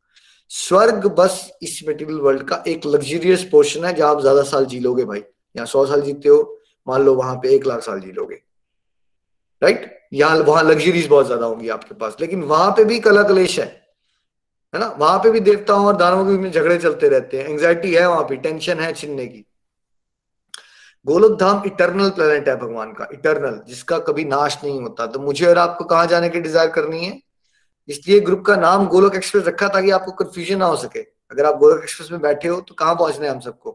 स्वर्ग बस इस मेटीरियल वर्ल्ड का एक लग्जरियस पोर्शन है, जहाँ आप ज़्यादा साल जी लोगे भाई। यहाँ सौ साल जीते हो, मान लो वहाँ पे एक लाख साल जी लोगे। राइट यहाँ वहाँ लग्जरीज बहुत ज़्यादा होंगी आपके पास। लेकिन वहाँ पे भी कला कलेश है है ना? वहाँ पे भी देवताओं और दानवों के बीच झगड़े चलते रहते हैं। एंग्जाइटी है वहाँ पे टेंशन है छिनने की। गोलोक धाम इटरनल प्लेनेट है भगवान का इटर्नल जिसका कभी नाश नहीं होता। तो मुझे और आपको कहाँ जाने की डिज़ायर करनी है? इसलिए ग्रुप का नाम गोलोक एक्सप्रेस रखा ताकि आपको कंफ्यूजन ना हो सके। अगर आप गोलोक एक्सप्रेस में बैठे हो तो कहाँ पहुँचना है हम सबको?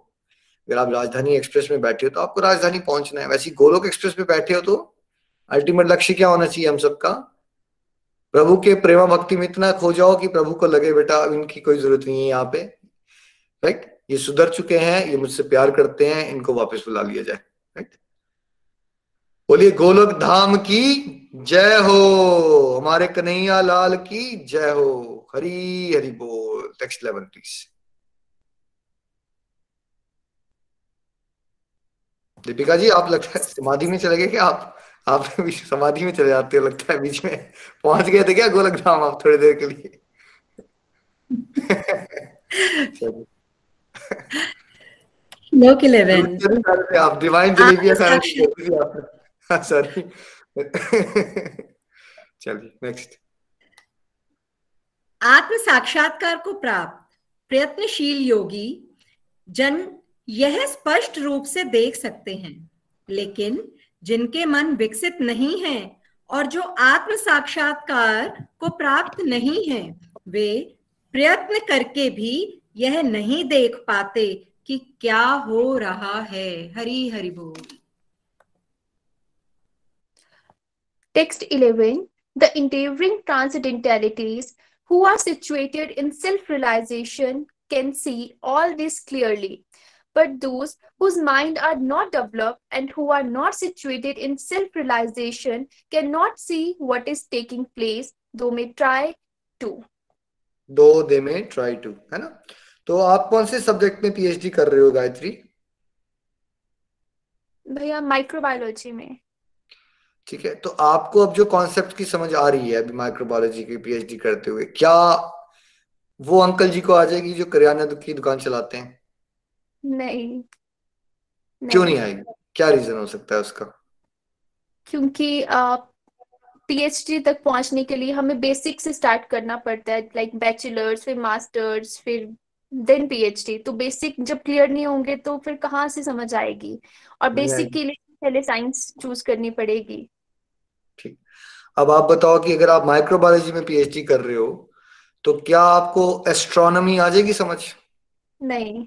अगर आप राजधानी एक्सप्रेस में बैठे हो तो आपको राजधानी पहुँचना है। वैसे गोलोक एक्सप्रेस में बैठे हो तो अल्टीमेट लक्ष्य क्या होना चाहिए हम सबका? प्रभु के प्रेमा भक्ति में इतना खो जाओ कि प्रभु को लगे, बेटा, इनकी कोई ज़रूरत नहीं है यहाँ पे। राइट ये सुधर चुके हैं, ये मुझसे प्यार करते हैं, इनको वापस बुला लिया जाए। राइट बोलिए, गोलक धाम की जय हो, हमारे कन्हैया लाल की जय हो। हरी हरी बोल। Next level please Deepika ji, आप लगता है, समाधि में चले गए क्या आप? आप समाधि में चले जाते हो लगता है बीच में। पहुँच गए थे क्या गोलक धाम आप थोड़ी देर के लिए? श्लोक इलेवन आप डिवाइन जलेबिया सॉरी चलिए नेक्स्ट आत्म साक्षात्कार को प्राप्त। प्रयत्नशील योगी जन यह स्पष्ट रूप से देख सकते हैं। लेकिन जिनके मन विकसित नहीं है और जो आत्म साक्षात्कार को प्राप्त नहीं है, वे प्रयत्न करके भी यह नहीं देख पाते कि क्या हो रहा है। हरी हरि बोल। Text 11 the intervening transcendentalists who are situated in self realization can see all this clearly But those whose mind are not developed and who are not situated in self realization cannot see what is taking place, though may try to. दो दे में try to है ना? तो आप कौन से subject में PhD कर रहे हो गायत्री? भैया माइक्रोबायोलॉजी में। ठीक है तो आपको अब जो कॉन्सेप्ट की समझ आ रही है अभी माइक्रोबायोलॉजी की पीएचडी करते हुए क्या वो अंकल जी को आ जाएगी जो करियाना की दुकान चलाते हैं? नहीं। क्यों नहीं आएगी क्या रीजन हो सकता है उसका? क्योंकि पीएचडी तक पहुँचने के लिए हमें बेसिक से स्टार्ट करना पड़ता है लाइक बैचलर्स फिर मास्टर्स फिर देन पीएचडी तो बेसिक जब क्लियर नहीं होंगे तो फिर कहाँ से समझ आएगी? और बेसिक के लिए पहले साइंस चूज़ करनी पड़ेगी। ठीक। अब आप बताओ कि अगर आप माइक्रोबायोलॉजी में पीएचडी कर रहे हो तो क्या आपको एस्ट्रोनॉमी आ जाएगी समझ? नहीं।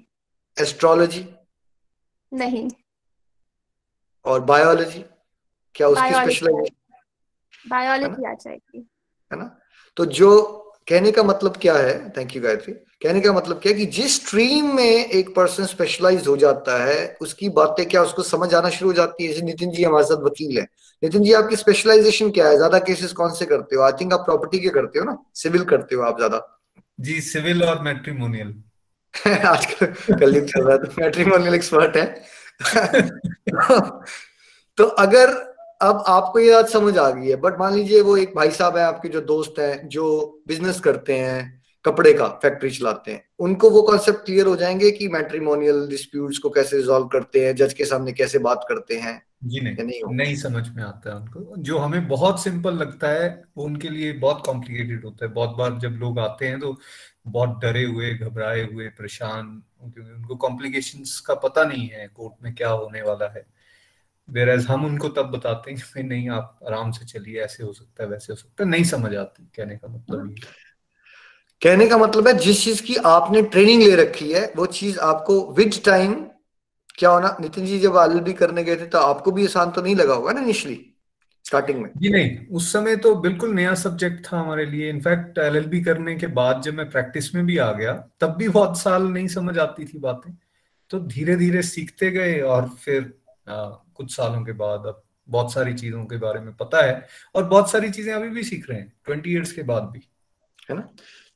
एस्ट्रोलॉजी नहीं। और बायोलॉजी क्या उसकी स्पेशलाइजेशन बायोलॉजी आ जाएगी। है ना? तो जो कहने का मतलब क्या है? थैंक यू गायत्री कहने का मतलब क्या है कि जिस स्ट्रीम में एक पर्सन स्पेशलाइज हो जाता है उसकी बातें क्या उसको समझ आना शुरू हो जाती है? जैसे नितिन जी हमारे साथ वकील है। नितिन जी आपकी स्पेशलाइजेशन क्या है? ज़्यादा केसेस कौन से करते हो? आई थिंक आप प्रॉपर्टी के करते हो ना? सिविल करते हो आप ज़्यादा। जी सिविल और मैट्रिमोनियल आजकल कलयुग चल रहा है तो मैट्रिमोनियल एक्सपर्ट है। तो अगर अब आपको ये बात समझ आ गई है बट मान लीजिए वो एक भाई साहब है, आपके जो दोस्त है, जो बिज़नेस करते हैं कपड़े का फैक्ट्री चलाते हैं। उनको वो कॉन्सेप्ट क्लियर हो जाएँगे कि मैट्रिमोनियल डिस्प्यूट्स को कैसे रिजॉल्व करते हैं जज के सामने कैसे बात करते हैं जी नहीं नहीं, नहीं समझ में आता है उनको। जो हमें बहुत सिंपल लगता है वो उनके लिए बहुत कॉम्प्लिकेटेड होता है। बहुत बार जब लोग आते हैं तो बहुत डरे हुए घबराए हुए परेशान क्योंकि उनको कॉम्प्लिकेशंस का पता नहीं है कोर्ट में क्या होने वाला है। वेर हम उनको तब बताते हैं कि नहीं आप आराम से चलिए ऐसे हो सकता है वैसे हो सकता है। नहीं समझ आती कहने का मतलब ये कहने का मतलब है जिस चीज़ की आपने ट्रेनिंग ले रखी है वो चीज़ आपको विद टाइम क्या होना नितिन जी जब एल बी करने गए थे तो आपको भी आसान तो नहीं लगा होगा ना इनिशियली स्टार्टिंग में? जी नहीं उस समय तो बिल्कुल नया सब्जेक्ट था हमारे लिए। इनफैक्ट एलएलबी करने के बाद जब मैं प्रैक्टिस में भी आ गया तब भी बहुत साल नहीं समझ आती थी बातें। तो धीरे धीरे सीखते गए और फिर आ, कुछ सालों के बाद अब बहुत सारी चीज़ों के बारे में पता है और बहुत सारी चीज़ें अभी भी सीख रहे हैं ट्वेंटी ईयर्स के बाद भी। है ना?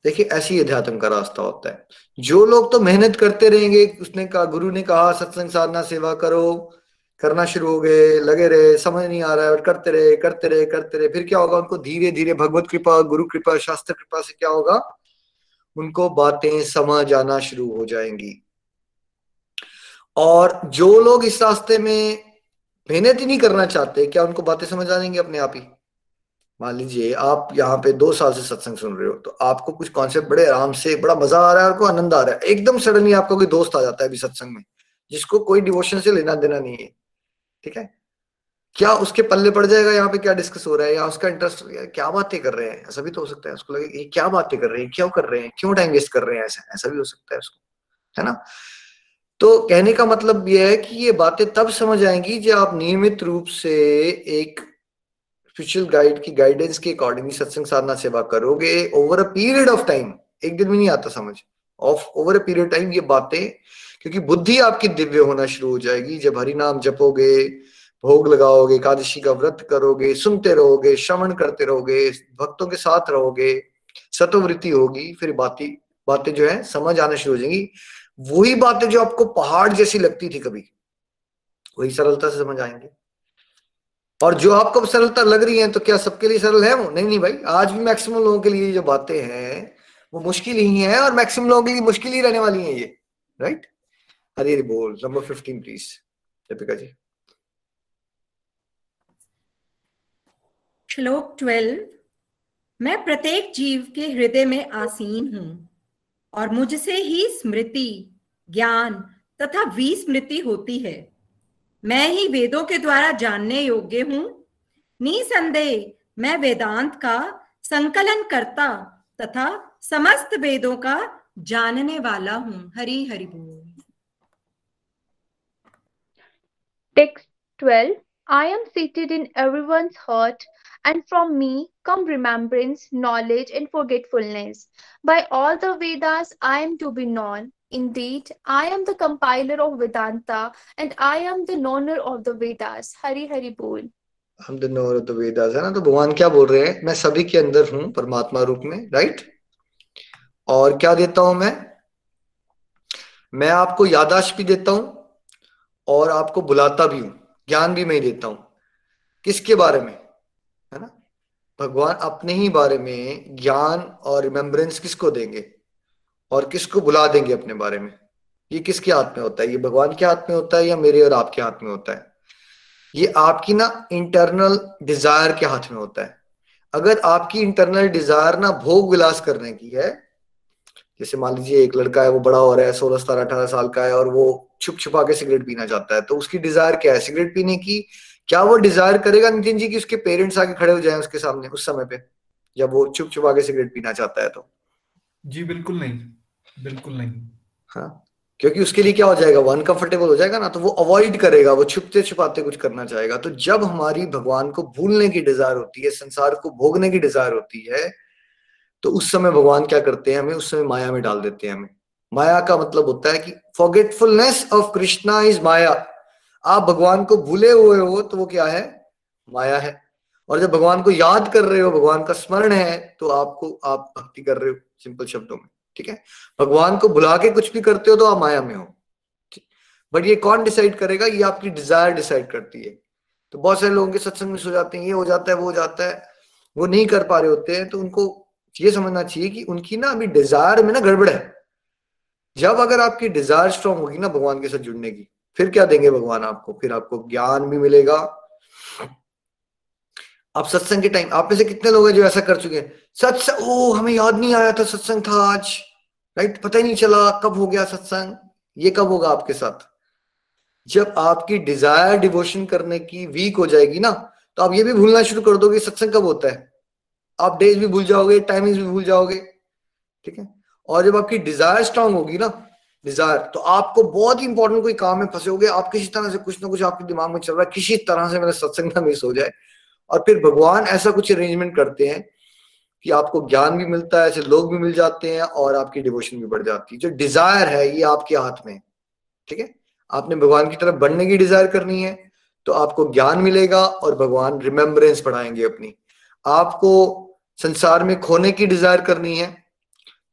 देखिए, ऐसी अध्यात्म का रास्ता होता है। जो लोग तो मेहनत करते रहेंगे, उसने कहा, गुरु ने कहा, सत्संग साधना, सेवा करो, करना शुरू हो गए, लगे रहे, समझ नहीं आ रहा है करते रहे करते रहे करते रहे, फिर क्या होगा? उनको धीरे धीरे भगवत कृपा, गुरु कृपा, शास्त्र कृपा से क्या होगा? उनको बातें समझ आना शुरू हो जाएँगी। और जो लोग इस रास्ते में मेहनत ही नहीं करना चाहते, क्या उनको बातें समझ आ जाएँगी अपने आप ही? मान लीजिए, आप यहाँ पे दो साल से सत्संग सुन रहे हो तो आपको कुछ कॉन्सेप्ट बड़े आराम से, बड़ा मज़ा आ रहा है आपको आनंद आ रहा है। एकदम सडनली आपका कोई दोस्त आ जाता है अभी सत्संग में, जिसको कोई डिवोशन से लेना देना नहीं है, ठीक है? क्या उसके पल्ले पड़ जाएगा यहाँ पे, क्या डिस्कस हो रहा है, या उसका इंटरेस्ट क्या बातें कर रहे हैं? ऐसा भी तो हो सकता है, उसको लगे ये क्या बातें कर रहे हैं क्यों कर रहे हैं, क्यों टाइम वेस्ट कर रहे हैं, ऐसा ऐसा भी हो सकता है उसको, है ना? तो कहने का मतलब यह है कि ये बातें तब समझ आएँगी जब आप नियमित रूप से एक स्पिरिचुअल गाइड की गाइडेंस के अकॉर्डिंग सत्संग साधना सेवा करोगे over a period of time एक दिन में नहीं आता समझ। Of over a period time ये बातें, क्योंकि बुद्धि आपकी दिव्य होना शुरू हो जाएगी। जब हरि नाम जपोगे, भोग लगाओगे, एकादशी का व्रत करोगे, सुनते रहोगे, श्रवण करते रहोगे, भक्तों के साथ रहोगे सतोवृत्ति होगी, फिर बातें बातें जो है, समझ आना शुरू हो जाएँगी। वही बातें जो आपको पहाड़ जैसी लगती थी कभी, वही सरलता से समझ आएँगे। और जो आपको सरलता लग रही है तो क्या सबके लिए सरल है वो? नहीं नहीं भाई, आज भी मैक्सिमम लोगों के लिए जो बातें हैं, वो मुश्किल ही है और मैक्सिमम लोगों के लिए मुश्किल ही रहने वाली है ये राइट हरी बोल number fifteen please Deepika ji. श्लोक ट्वेल्व मैं प्रत्येक जीव के हृदय में आसीन हूँ और मुझसे ही स्मृति, ज्ञान तथा विस्मृति होती है। मैं ही वेदों के द्वारा जानने योग्य हूँ निसंदेह मैं वेदांत का संकलन करता तथा समस्त वेदों का जानने वाला हूँ हरि हरि बोल Text 12 I am seated in everyone's heart, and from me come remembrance, knowledge, and forgetfulness. By all the Vedas, I am to be known. Indeed, I am the compiler of Vedanta, and I am the knower of the Vedas. Hari Hari Bol. हम the knower of the Vedas है ना? तो भगवान क्या बोल रहे हैं? मैं सभी के अंदर हूँ परमात्मा रूप में राइट और क्या देता हूँ मैं? मैं आपको यादाश्त भी देता हूँ और आपको बुलाता भी हूँ ज्ञान भी मैं देता हूँ। किसके बारे में? है ना? भगवान अपने ही बारे में ज्ञान और रिमेम्बरेंस किसको देंगे? और किसको बुला देंगे अपने बारे में? ये किसके हाथ में होता है? ये भगवान के हाथ में होता है या मेरे और आपके हाथ में होता है? ये आपकी ना इंटरनल डिज़ायर के हाथ में होता है। अगर आपकी इंटरनल डिज़ायर ना भोग विलास करने की है, जैसे मान लीजिए एक लड़का है, वो बड़ा हो रहा है, सोलह, सतारह, अठारह साल का है और वो छुप छुपा के सिगरेट पीना चाहता है तो उसकी डिज़ायर क्या है? सिगरेट पीने की क्या वो डिज़ायर करेगा नितिन जी की उसके पेरेंट्स आके खड़े हो जाए उसके सामने उस समय पे, जब वो छुप छुपा के सिगरेट पीना चाहता है तो? जी, बिल्कुल नहीं बिल्कुल नहीं। हाँ क्योंकि उसके लिए क्या हो जाएगा? वो अनकंफर्टेबल हो जाएगा ना तो वो अवॉइड करेगा, वो छुपते छुपाते कुछ करना चाहेगा। तो जब हमारी भगवान को भूलने की डिज़ायर होती है, संसार को भोगने की डिज़ायर होती है तो उस समय भगवान क्या करते हैं हमें? उस समय माया में डाल देते हैं हमें। माया का मतलब होता है कि forgetfulness of Krishna is maya. आप भगवान को भूले हुए हो तो वो क्या है? माया है। और जब भगवान को याद कर रहे हो, भगवान का स्मरण है तो आपको आप भक्ति कर रहे हो। सिंपल शब्दों में, ठीक है? भगवान को बुला के कुछ भी करते हो तो आप माया में हो बट ये कौन डिसाइड करेगा? ये आपकी डिज़ायर डिसाइड करती है। तो बहुत सारे लोगों के सत्संग में सो जाते हैं, ये हो जाता है, वो हो जाता है, वो नहीं कर पा रहे होते हैं तो उनको ये समझना चाहिए कि उनकी ना अभी डिज़ायर में ना गड़बड़ है। जब अगर आपकी डिज़ायर स्ट्रांग होगी ना भगवान के साथ जुड़ने की, फिर क्या देंगे भगवान आपको? फिर आपको ज्ञान भी मिलेगा आप सत्संग के टाइम आप में से कितने लोग हैं जो ऐसा कर चुके हैं? सत्संग ओ हमें याद नहीं आया था सत्संग था आज। राइट पता ही नहीं चला कब हो गया सत्संग। ये कब होगा आपके साथ? जब आपकी डिज़ायर डिवोशन करने की वीक हो जाएगी ना तो आप ये भी भूलना शुरू कर दोगे सत्संग कब होता है। आप डेज़ भी भूल जाओगे टाइमिंग भी भूल जाओगे। ठीक है? और जब आपकी डिज़ायर स्ट्रांग होगी ना डिज़ायर तो आपको बहुत ही इंपॉर्टेंट कोई काम में फंसे होगे। आप किसी तरह से कुछ ना कुछ आपके दिमाग में चल रहा है, किसी तरह से मेरा सत्संग ना मिस हो जाए। और फिर भगवान ऐसा कुछ अरेंजमेंट करते हैं कि आपको ज्ञान भी मिलता है, ऐसे लोग भी मिल जाते हैं और आपकी डिवोशन भी बढ़ जाती है। जो डिज़ायर है, ये आपके हाथ में ठीक है? आपने भगवान की तरफ़ बढ़ने की डिज़ायर करनी है तो आपको ज्ञान मिलेगा और भगवान रिमेम्बरेंस बढ़ाएँगे अपनी। आपको संसार में खोने की डिज़ायर करनी है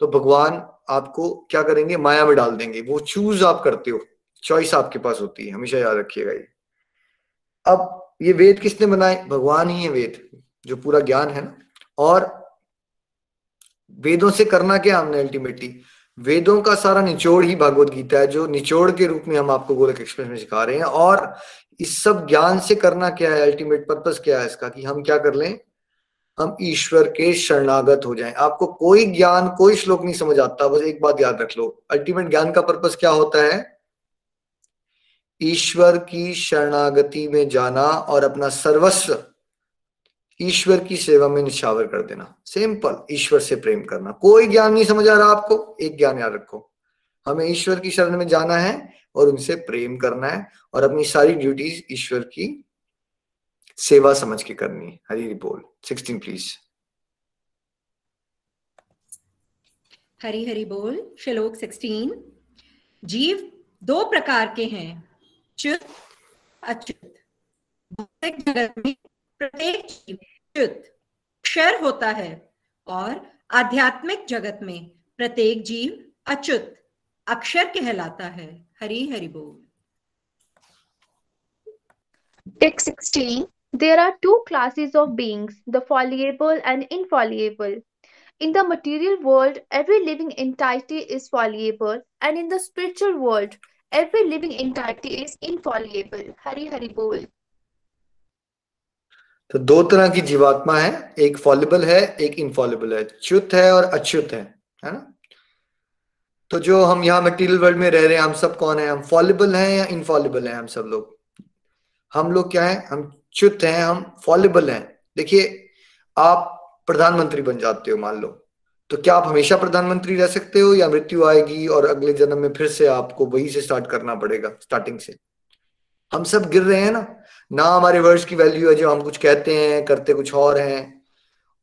तो भगवान आपको क्या करेंगे? माया में डाल देंगे। वो चूज़ आप करते हो चॉइस आपके पास होती है, हमेशा याद रखिएगा ये। अब ये वेद किसने बनाए? भगवान ही है वेद, जो पूरा ज्ञान है ना। और वेदों से करना क्या हमने अल्टीमेटली वेदों का सारा निचोड़ ही भगवत गीता है, जो निचोड़ के रूप में हम आपको गोलक एक्सप्रेस में सिखा रहे हैं। और इस सब ज्ञान से करना क्या है? अल्टीमेट पर्पस क्या है इसका? कि हम क्या कर लें? हम ईश्वर के शरणागत हो जाएँ। आपको कोई ज्ञान, कोई श्लोक नहीं समझ आता, बस एक बात याद रख लो। अल्टीमेट ज्ञान का पर्पस क्या होता है? ईश्वर की शरणागति में जाना और अपना सर्वस्व ईश्वर की सेवा में निछावर कर देना। सिंपल ईश्वर से प्रेम करना। कोई ज्ञान नहीं समझ आ रहा आपको, एक ज्ञान याद रखो। हमें ईश्वर की शरण में जाना है और उनसे प्रेम करना है और अपनी सारी ड्यूटीज़ ईश्वर की सेवा समझ के करनी है। हरी बोल। सिक्सटीन प्लीज़ हरी हरी बोल। श्लोक सिक्सटीन जीव दो प्रकार के हैं। च्युत अच्युत भौतिक जगत में प्रत्येक जीव अच्युत क्षर होता है और आध्यात्मिक जगत में प्रत्येक जीव अच्युत अक्षर कहलाता है हरि हरि बोल Text 16. There are two classes of beings, the fallible and infallible. In the material world, every living entity is fallible, and in the spiritual world, every living entity is infallible. Hari Hari Bol. तो दो तरह की जीवात्मा है, एक fallible है, एक Infallible है। च्युत है और अच्युत है है ना? तो जो हम यहाँ मटेरियल वर्ल्ड में रह रहे हैं, हम सब कौन है? हम फॉलिबल हैं या इनफॉलिबल हैं हम सब लोग? हम लोग क्या है? हम च्युत हैं, हम फॉलिबल हैं। देखिए, आप प्रधानमंत्री बन जाते हो, मान लो। तो क्या आप हमेशा प्रधानमंत्री रह सकते हो या मृत्यु आएगी और अगले जन्म में फिर से आपको वही से स्टार्ट करना पड़ेगा स्टार्टिंग से? हम सब गिर रहे हैं ना? ना हमारे वर्ड्स की वैल्यू है जो हम कुछ कहते हैं, करते कुछ और हैं,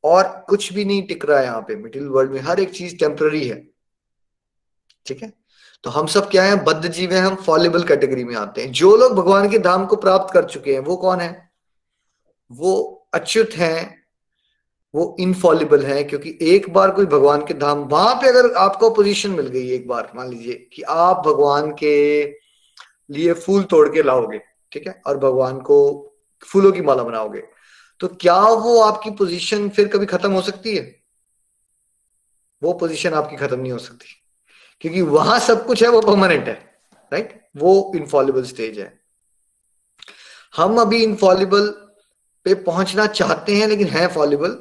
और कुछ भी नहीं टिक रहा है यहाँ पे मिडिल वर्ल्ड में। हर एक चीज़ टेम्पररी है। ठीक है? तो हम सब क्या है? बद्ध जीव है, हम फॉलेबल कैटेगरी में आते हैं। जो लोग भगवान के धाम को प्राप्त कर चुके हैं, वो कौन है? वो अच्युत हैं वो इनफॉलिबल है, क्योंकि एक बार कोई भगवान के धाम, वहाँ पे अगर आपको पोजीशन मिल गई एक बार, मान लीजिए कि आप भगवान के लिए फूल तोड़ के लाओगे, ठीक है, और भगवान को फूलों की माला बनाओगे तो क्या वो आपकी पोजीशन फिर कभी खत्म हो सकती है? वो पोजीशन आपकी खत्म नहीं हो सकती, क्योंकि वहाँ सब कुछ है, वो परमानेंट है राइट वो इनफॉलिबल स्टेज है। हम अभी इनफॉलिबल पे पहुँचना चाहते हैं, लेकिन है फॉलिबल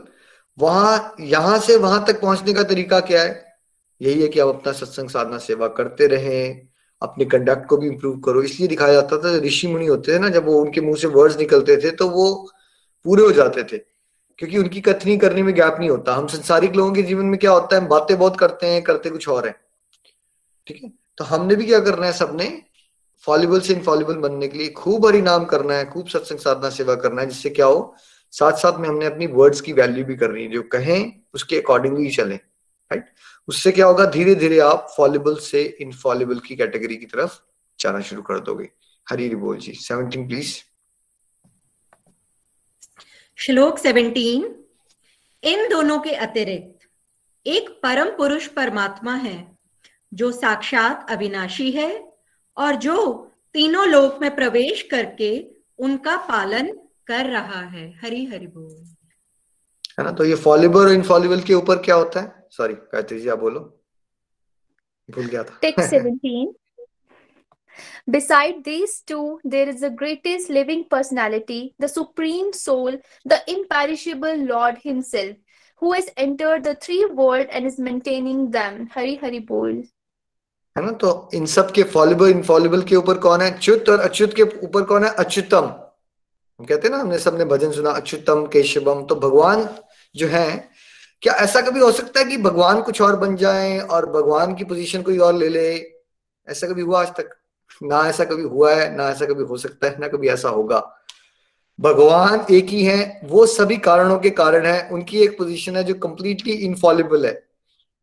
वहाँ, यहाँ से वहाँ तक पहुँचने का तरीका क्या है? यही है कि आप अपना सत्संग साधना सेवा करते रहें, अपने कंडक्ट को भी इंप्रूव करो। इसलिए दिखाया जाता था ऋषि मुनि होते थे ना, जब वो उनके मुँह से वर्ड्स निकलते थे तो वो पूरे हो जाते थे। क्योंकि उनकी कथनी करने में गैप नहीं होता। हम संसारिक लोगों के जीवन में क्या होता है? हम बातें बहुत करते हैं, करते कुछ और है। ठीक है? तो हमने भी क्या करना है सबने? फॉलिबल से इनफॉलिबल बनने के लिए खूब हरी नाम करना है, खूब सत्संग साधना सेवा करना है, जिससे क्या हो? साथ साथ में हमने अपनी वर्ड्स की वैल्यू भी करनी है, जो कहें, उसके अकॉर्डिंगली चले राइट उससे क्या होगा? धीरे धीरे आप फॉलिबल से इनफॉलिबल की कैटेगरी की तरफ़ जाना शुरू कर दोगे। हरी बोल जी सेवनटीन प्लीज़ श्लोक सेवनटीन इन दोनों के अतिरिक्त, एक परम पुरुष परमात्मा है, जो साक्षात अविनाशी है, और जो तीनों लोक में प्रवेश करके उनका पालन कर रहा है हरि हरि बोल है ना तो ये फॉलिबल और इनफॉलिबल के ऊपर क्या होता है सॉरी गायत्री जी आप बोलो भूल गया था Text 17. Beside these two, there is the greatest living personality, the Supreme Soul, the imperishable Lord Himself, who has entered the three worlds and is maintaining them. Hari Hari Bol. है ना तो इन सब के फॉलिबल इनफॉलिबल के ऊपर कौन है च्युत और अच्युत के ऊपर कौन है अच्युतम हम कहते हैं ना, हमने सबने भजन सुना, अच्युतम, केशवम तो भगवान जो है, क्या ऐसा कभी हो सकता है कि भगवान कुछ और बन जाए और भगवान की पोजीशन कोई और ले ले? ऐसा कभी हुआ आज तक? ना ऐसा कभी हुआ है, ना ऐसा कभी हो सकता है, ना कभी ऐसा होगा। भगवान एक ही है, वो सभी कारणों के कारण है, उनकी एक पोजीशन है जो कंप्लीटली इनफॉलिबल है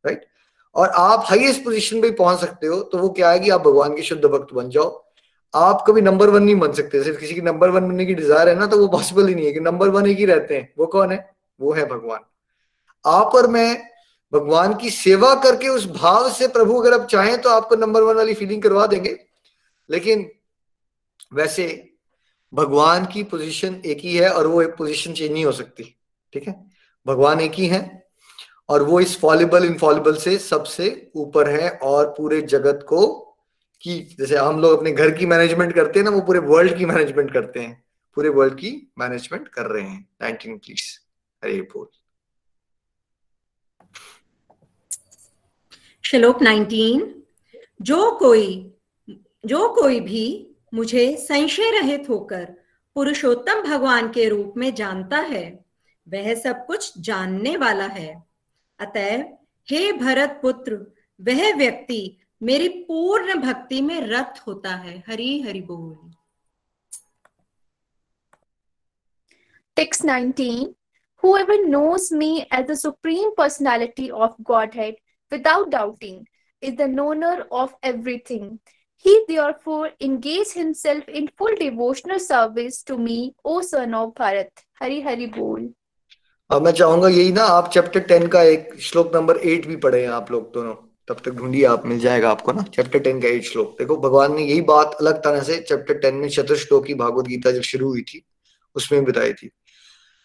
राइट और आप हाईएस्ट पोजीशन पे पहुँच सकते हो तो वो क्या है कि आप भगवान के शुद्ध भक्त बन जाओ। आप कभी नंबर वन नहीं बन सकते। सिर्फ़ किसी की नंबर वन बनने की डिज़ायर है ना तो वो पॉसिबल ही नहीं है कि नंबर वन एक ही रहते हैं। वो कौन है? वो है भगवान। आप और मैं भगवान की सेवा करके उस भाव से प्रभु अगर आप चाहें तो आपको नंबर वन वाली फीलिंग करवा देंगे। लेकिन वैसे भगवान की पोजीशन एक ही है और वो एक पोजीशन चेंज नहीं हो सकती। ठीक है? भगवान एक ही है और वो इस फॉलिबल इनफॉलिबल से सबसे ऊपर है और पूरे जगत को की जैसे हम लोग अपने घर की मैनेजमेंट करते हैं ना, वो पूरे वर्ल्ड की मैनेजमेंट करते हैं। पूरे वर्ल्ड की मैनेजमेंट कर रहे हैं। नाइनटीन प्लीज़ हरे बोल। श्लोक 19 जो कोई जो कोई भी मुझे संशय रहित होकर पुरुषोत्तम भगवान के रूप में जानता है, वह सब कुछ जानने वाला है। अतएव हे भरत पुत्र, वह व्यक्ति मेरी पूर्ण भक्ति में रत होता है हरि हरि बोल Text 19. Whoever knows me as the Supreme Personality of Godhead without doubting is the knower of everything. He therefore engaged himself in full devotional service to me, O son of Bharat. Hari Hari Bol. अब मैं चाहूँगा यही ना आप chapter ten का एक श्लोक number eight भी पढ़े हैं आप लोग दोनों तब तक ढूंढिए आप मिल जाएगा आपको ना चैप्टर टेन का एट श्लोक। देखो भगवान ने यही बात अलग तरह से चैप्टर टेन में चतुर श्लोक की भागवत गीता जब शुरू हुई थी उसमें बताई थी।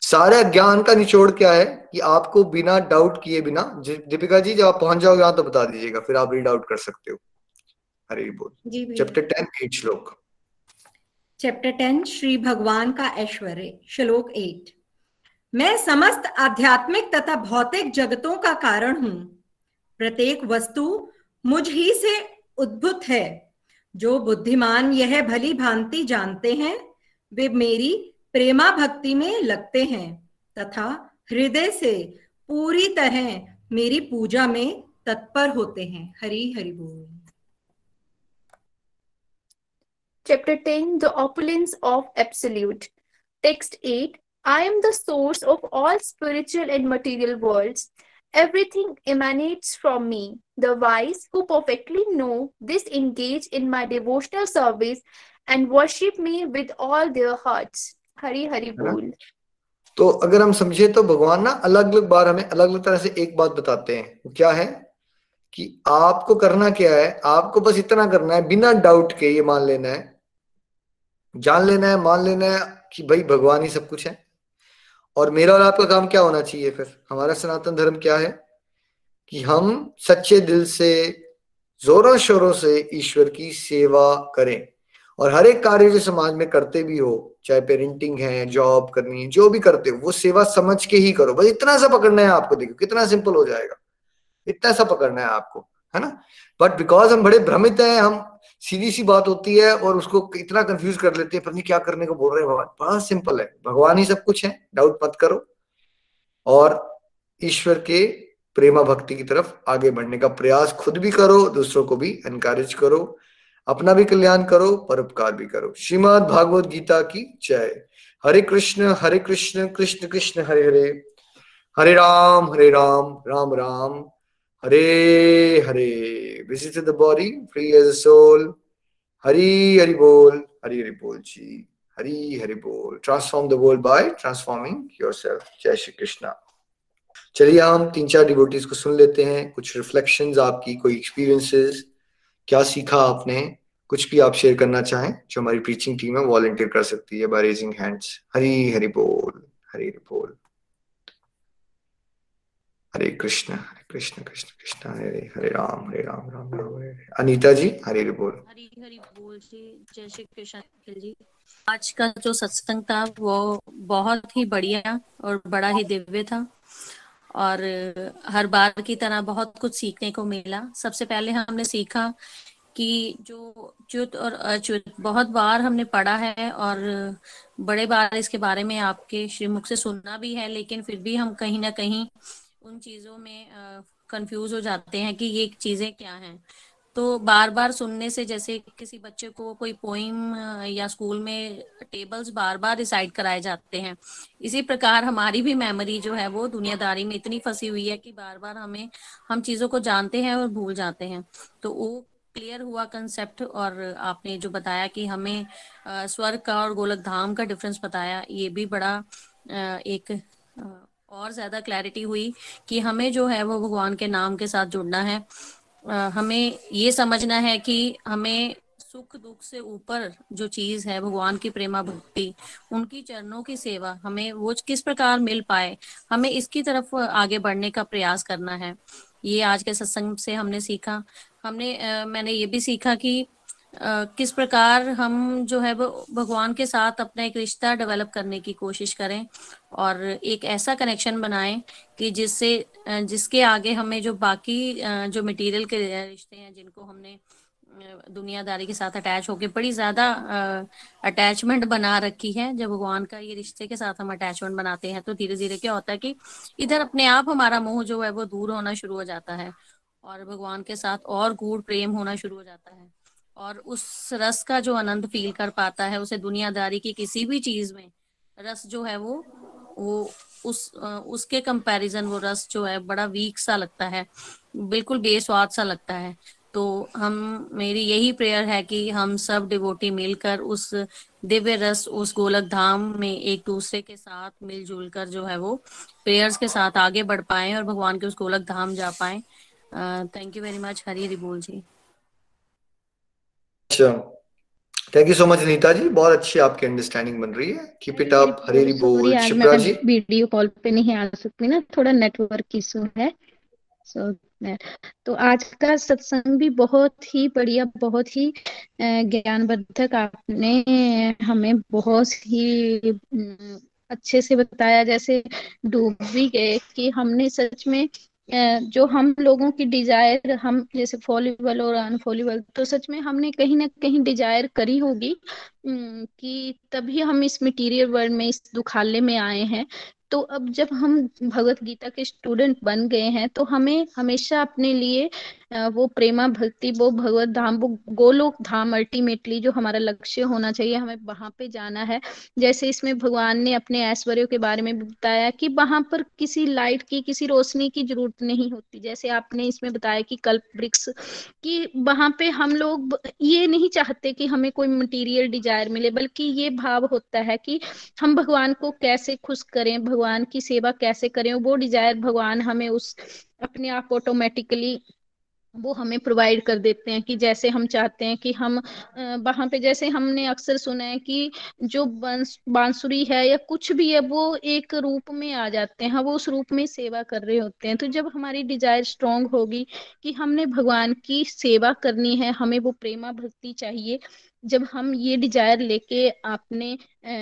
सारे ज्ञान का निचोड़ क्या है कि आपको बिना डाउट किए बिना दीपिका जी जब आप पहुँच जाओगे यहाँ तो बता दीजिएगा फिर आप रीड आउट कर सकते हो। हरे बोल। चैप्टर टेन एट श्लोक। चैप्टर टेन श्री भगवान का ऐश्वर्य श्लोक एट मैं समस्त आध्यात्मिक तथा भौतिक जगतों का कारण हूँ। प्रत्येक वस्तु मुझ ही से उद्भुत है जो बुद्धिमान यह भली भांति जानते हैं, वे मेरी प्रेमा भक्ति में लगते हैं तथा हृदय से पूरी तरह मेरी पूजा में तत्पर होते हैं हरि हरि बोल Chapter 10 The Opulence of Absolute. Text 8 I am the source of all spiritual and material worlds. Everything emanates from me. The wise who perfectly know this engage in my devotional service and worship me with all their hearts. हरी हरी बोल तो अगर हम समझे तो भगवान ना अलग अलग बार हमें अलग अलग तरह से एक बात बताते हैं। क्या है? कि आपको करना क्या है? आपको बस इतना करना है बिना डाउट के ये मान लेना है। जान लेना है मान लेना है कि भाई भगवान ही सब कुछ है। और मेरा और आपका काम क्या होना चाहिए फिर? हमारा सनातन धर्म क्या है? कि हम सच्चे दिल से, जोरों शोरों से ईश्वर की सेवा करें। और हर एक कार्य जो समाज में करते भी हो, चाहे पेरेंटिंग है जॉब करनी है, जो भी करते हो, वो सेवा समझ के ही करो। बस इतना सा पकड़ना है आपको, देखो, कितना सिंपल हो जाएगा। इतना सा पकड़ना है आपको। है ना? बट बिकॉज़ हम बड़े भ्रमित हैं, हम सीधी सी बात होती है और उसको इतना कंफ्यूज कर लेते हैं, पता क्या करने को बोल रहे हैं भगवान। बड़ा सिंपल है। भगवान ही सब कुछ है डाउट मत करो। और ईश्वर के प्रेमा भक्ति की तरफ़ आगे बढ़ने का प्रयास खुद भी करो, दूसरों को भी एनकरेज करो, अपना भी कल्याण करो, परोपकार भी करो। श्रीमद भागवत गीता की जय। हरे कृष्ण हरे कृष्ण कृष्ण कृष्ण, हरे हरे। हरे राम हरे राम राम राम राम। हरे हरे। Visit the body free as a soul Hari Hari बोल, हरि हरि बोल, जी। हरि हरि बोल। Transform the world by transforming yourself जय श्री कृष्णा। चलिए हम तीन चार डिवोटीज को सुन लेते हैं। कुछ रिफ्लेक्शंस आपकी, कोई एक्सपीरियंसेस क्या सीखा आपने? कुछ भी आप शेयर करना चाहें, जो हमारी टीचिंग टीम है वॉलंटियर कर सकती है by raising hands Hari, Hari बोल, हरी, हरि बोल। हरे कृष्ण कृष्ण कृष्ण कृष्ण, हरे हरे राम हरे राम राम राम, हरे हरे। अनीता जी, हरे हरि बोल। हरी, हरि बोल जी, जय श्री कृष्ण जी। आज का जो सत्संग था, वो बहुत ही बढ़िया और बड़ा ही दिव्य था। और हर बार की तरह बहुत कुछ सीखने को मिला। सबसे पहले हमने सीखा कि जो च्युत और अच्युत, बहुत बार हमने पढ़ा है और बड़े बार इसके बारे में आपके श्रीमुख से सुनना भी है, लेकिन फिर भी हम कहीं ना कहीं उन चीज़ों में कंफ्यूज हो जाते हैं कि ये चीज़ें क्या हैं। तो बार बार सुनने से जैसे किसी बच्चे को कोई पोइम या स्कूल में टेबल्स बार बार रिसाइड कराए जाते हैं, इसी प्रकार हमारी भी मेमोरी जो है वो दुनियादारी में इतनी फंसी हुई है कि बार बार हमें, हम चीज़ों को जानते हैं और भूल जाते हैं। तो वो क्लियर हुआ कंसेप्ट और आपने जो बताया कि हमें स्वर्ग का और गोलक धाम का डिफरेंस बताया, ये भी बड़ा एक और ज़्यादा क्लैरिटी हुई कि हमें जो है वो भगवान के नाम के साथ जुड़ना है। आ, हमें ये समझना है कि हमें सुख दुख से ऊपर जो चीज़ है भगवान की प्रेमा भक्ति उनकी चरणों की सेवा हमें वो किस प्रकार मिल पाए हमें इसकी तरफ़ आगे बढ़ने का प्रयास करना है। ये आज के सत्संग से हमने सीखा। हमने आ, मैंने ये भी सीखा कि किस प्रकार हम जो है भगवान के साथ अपना एक रिश्ता डेवलप करने की कोशिश करें और एक ऐसा कनेक्शन बनाएँ कि जिससे जिसके आगे हमें जो बाकी जो मटेरियल के रिश्ते हैं जिनको हमने दुनियादारी के साथ अटैच होके बड़ी ज़्यादा अटैचमेंट बना रखी है। जब भगवान का ये रिश्ते के साथ हम अटैचमेंट बनाते हैं तो धीरे धीरे क्या होता है कि इधर अपने आप हमारा मुँह जो है वो दूर होना शुरू हो जाता है और भगवान के साथ और गूढ़ प्रेम होना शुरू हो जाता है। और उस रस का जो आनंद फील कर पाता है, उसे दुनियादारी की किसी भी चीज़ में, रस जो है वो वो उस उसके कंपैरिजन वो रस जो है बड़ा वीक सा लगता है, बिल्कुल बेस्वाद सा लगता है। तो हम, मेरी यही प्रेयर है कि हम सब डिवोटी मिलकर उस दिव्य रस, उस गोलक धाम में एक दूसरे के साथ मिलजुल कर जो है वो प्रेयर्स के साथ आगे बढ़ पाए और भगवान के उस गोलक धाम जा पाए। Thank you very much Hari Hari बोल जी अच्छा। Thank you so much Neeta ji बहुत अच्छी आपकी अंडरस्टैंडिंग बन रही है। कीप इट अप हरी बोल शिप्रा जी वीडियो कॉल पे नहीं आ सकती ना। थोड़ा नेटवर्क इशू है। सो तो आज का सत्संग भी बहुत ही बढ़िया बहुत ही ज्ञानवर्धक आपने हमें बहुत ही अच्छे से बताया। जैसे डूब भी गए कि हमने सच में जो हम लोगों की डिज़ायर हम जैसे फॉलीबल और अनफॉलीबल तो सच में हमने कहीं ना कहीं डिज़ायर करी होगी कि तभी हम इस मटेरियल वर्ल्ड में, इस दुखाले में आए हैं। तो अब जब हम भगवत गीता के स्टूडेंट बन गए हैं तो हमें हमेशा अपने लिए वो प्रेमा भक्ति, वो भगवत धाम, वो गोलोक धाम अल्टीमेटली जो हमारा लक्ष्य होना चाहिए, हमें वहाँ पे जाना है। जैसे इसमें भगवान ने अपने ऐश्वर्यों के बारे में बताया कि वहाँ पर किसी लाइट की, किसी रोशनी की ज़रूरत नहीं होती। जैसे आपने इसमें बताया कि कल्प वृक्ष, कि वहाँ पे हम लोग ये नहीं चाहते कि हमें कोई मटीरियल डिज़ायर मिले, बल्कि ये भाव होता है कि हम भगवान को कैसे खुश करें, भगवान की सेवा कैसे करें, वो डिज़ायर भगवान हमें उस अपने आप ऑटोमेटिकली वो हमें प्रोवाइड कर देते हैं कि जैसे हम चाहते हैं कि हम वहाँ पे जैसे हमने अक्सर सुना है कि जो बांसुरी है या कुछ भी है, वो एक रूप में आ जाते हैं, वो उस रूप में सेवा कर रहे होते हैं। तो जब हमारी डिज़ायर स्ट्रांग होगी कि हमने भगवान की सेवा करनी है, हमें वो प्रेमा भक्ति चाहिए, जब हम ये डिज़ायर लेके अपने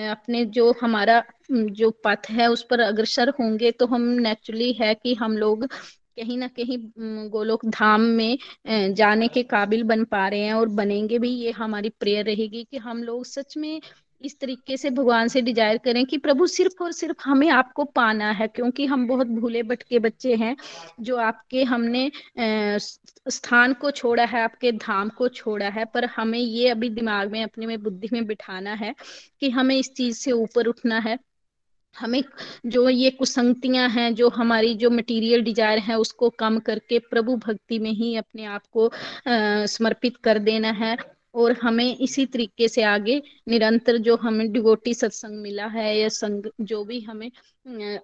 अपने जो हमारा, जो पथ है, उस पर अग्रसर होंगे तो हम नेचुरली है कि हम लोग कहीं ना कहीं गोलोक धाम में जाने के काबिल बन पा रहे हैं और बनेंगे भी। ये हमारी प्रेयर रहेगी कि हम लोग सच में इस तरीके से भगवान से डिज़ायर करें कि प्रभु सिर्फ़ और सिर्फ़ हमें आपको पाना है, क्योंकि हम बहुत भूले भटके बच्चे हैं जो आपके हमने स्थान को छोड़ा है, आपके धाम को छोड़ा है, पर हमें ये अभी दिमाग में, अपने में बुद्धि में बिठाना है कि हमें इस चीज़ से ऊपर उठना है। हमें जो ये कुसंगतियाँ हैं, जो हमारी जो मटेरियल डिज़ायर है, उसको कम करके प्रभु भक्ति में ही अपने आप को समर्पित कर देना है और हमें इसी तरीके से आगे निरंतर जो हमें डिवोटी सत्संग मिला है या संग, जो भी हमें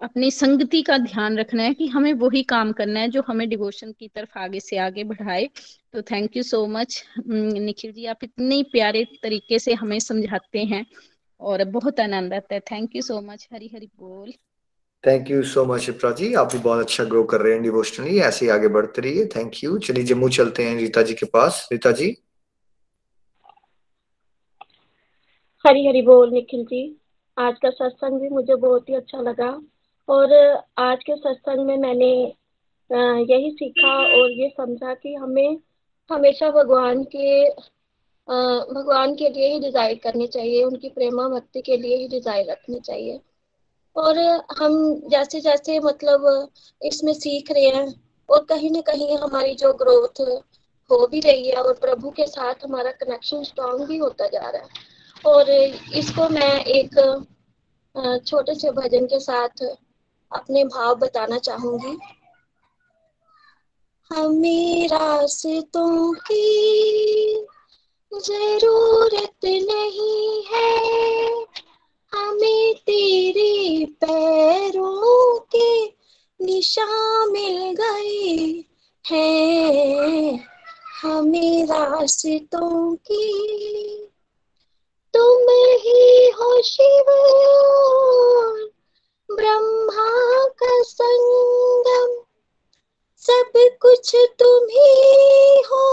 अपनी संगति का ध्यान रखना है कि हमें वही काम करना है जो हमें डिवोशन की तरफ़ आगे से आगे बढ़ाए। तो thank you so much Nikhil ji, आप इतने प्यारे तरीके से हमें समझाते हैं। और बहुत आनंद आता है। Thank you so much Hari Hari बोल। Thank you so much Shipra ji. आप भी बहुत अच्छा ग्रो कर रहे हैं डिवोशनली ऐसे ही आगे बढ़ते रहिए। थैंक यू चलिए जम्मू चलते हैं रीता जी के पास। रीता जी? हरी हरी बोल निखिल जी। आज का सत्संग भी मुझे बहुत ही अच्छा लगा। और आज के सत्संग में मैंने यही सीखा और ये समझा कि हमें हमेशा भगवान के भगवान के लिए ही डिज़ायर करनी चाहिए, उनकी प्रेमा भक्ति के लिए ही डिज़ायर रखनी चाहिए। और हम जैसे जैसे मतलब इसमें सीख रहे हैं, और कहीं ना कहीं हमारी जो ग्रोथ हो भी रही है, और प्रभु के साथ हमारा कनेक्शन स्ट्रांग भी होता जा रहा है। और इसको मैं एक छोटे से भजन के साथ अपने भाव बताना चाहूँगी। हमें रास्तों की ज़रूरत नहीं है, हमें तेरे पैरों के निशान मिल गए हैं। हमें रास्तों की, तुम ही हो शिव। ब्रह्मा का संगम, सब कुछ तुम ही हो।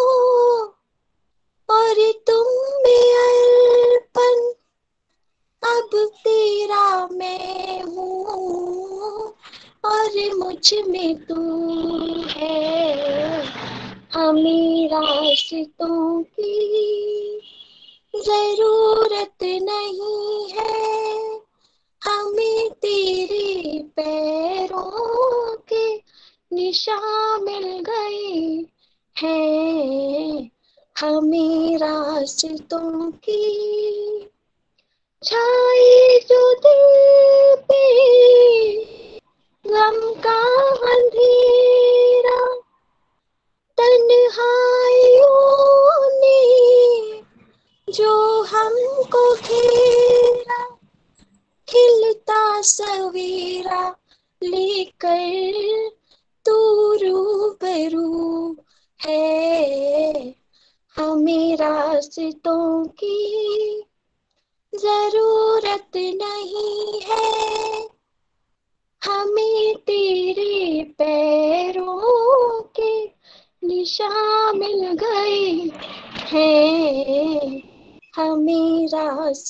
और तुम में अर्पण अब तेरा मैं हूँ और मुझमें तू है। हमें रास्तों की ज़रूरत नहीं है, हमें तेरे पैरों के निशान मिल गए हैं। हमें रास्तों की छाए जो दिल पे गम का अंधेरा तन ने जो हमको खेरा खिलता सवेरा लेकर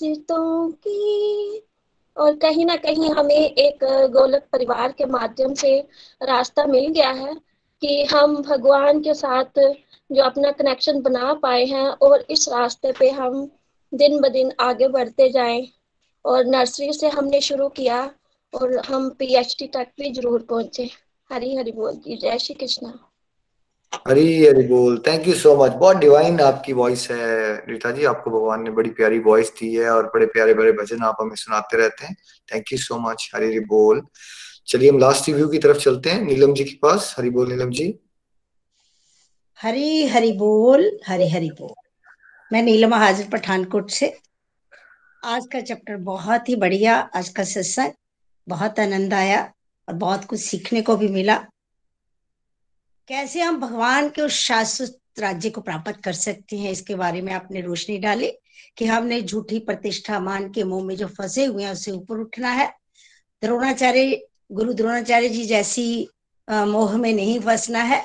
रास्तों की। और कहीं ना कहीं हमें एक गोलक परिवार के माध्यम से रास्ता मिल गया है कि हम भगवान के साथ जो अपना कनेक्शन बना पाए हैं और इस रास्ते पे हम दिन ब दिन आगे बढ़ते जाएँ। और नर्सरी से हमने शुरू किया और हम पीएचडी तक भी ज़रूर पहुँचे। हरी हरी बोल जी। जय श्री कृष्णा। हरी हरी बोल। थैंक यू सो मच बहुत डिवाइन आपकी वॉइस है रीता जी। आपको भगवान ने बड़ी प्यारी वॉइस दी है और बड़े प्यारे प्यारे भजन आप हमें सुनाते रहते हैं। Thank you so much Hari Hari बोल। चलिए, हम लास्ट रिव्यू की तरफ़ चलते हैं, नीलम जी के पास। हरी बोल, नीलम जी। हरी हरी बोल। हरी हरी बोल। मैं नीलम हाजिर पठानकोट से। आज का चैप्टर बहुत ही बढ़िया, आज का सत्संग बहुत आनंद आया और बहुत कुछ सीखने को भी मिला। कैसे हम भगवान के उस शाश्वत राज्य को प्राप्त कर सकते हैं? इसके बारे में आपने रोशनी डाली कि हमने झूठी प्रतिष्ठा मान के मुँह में जो फंसे हुए हैं उससे ऊपर उठना है। द्रोणाचार्य, गुरु द्रोणाचार्य जी जैसी मोह में नहीं फंसना है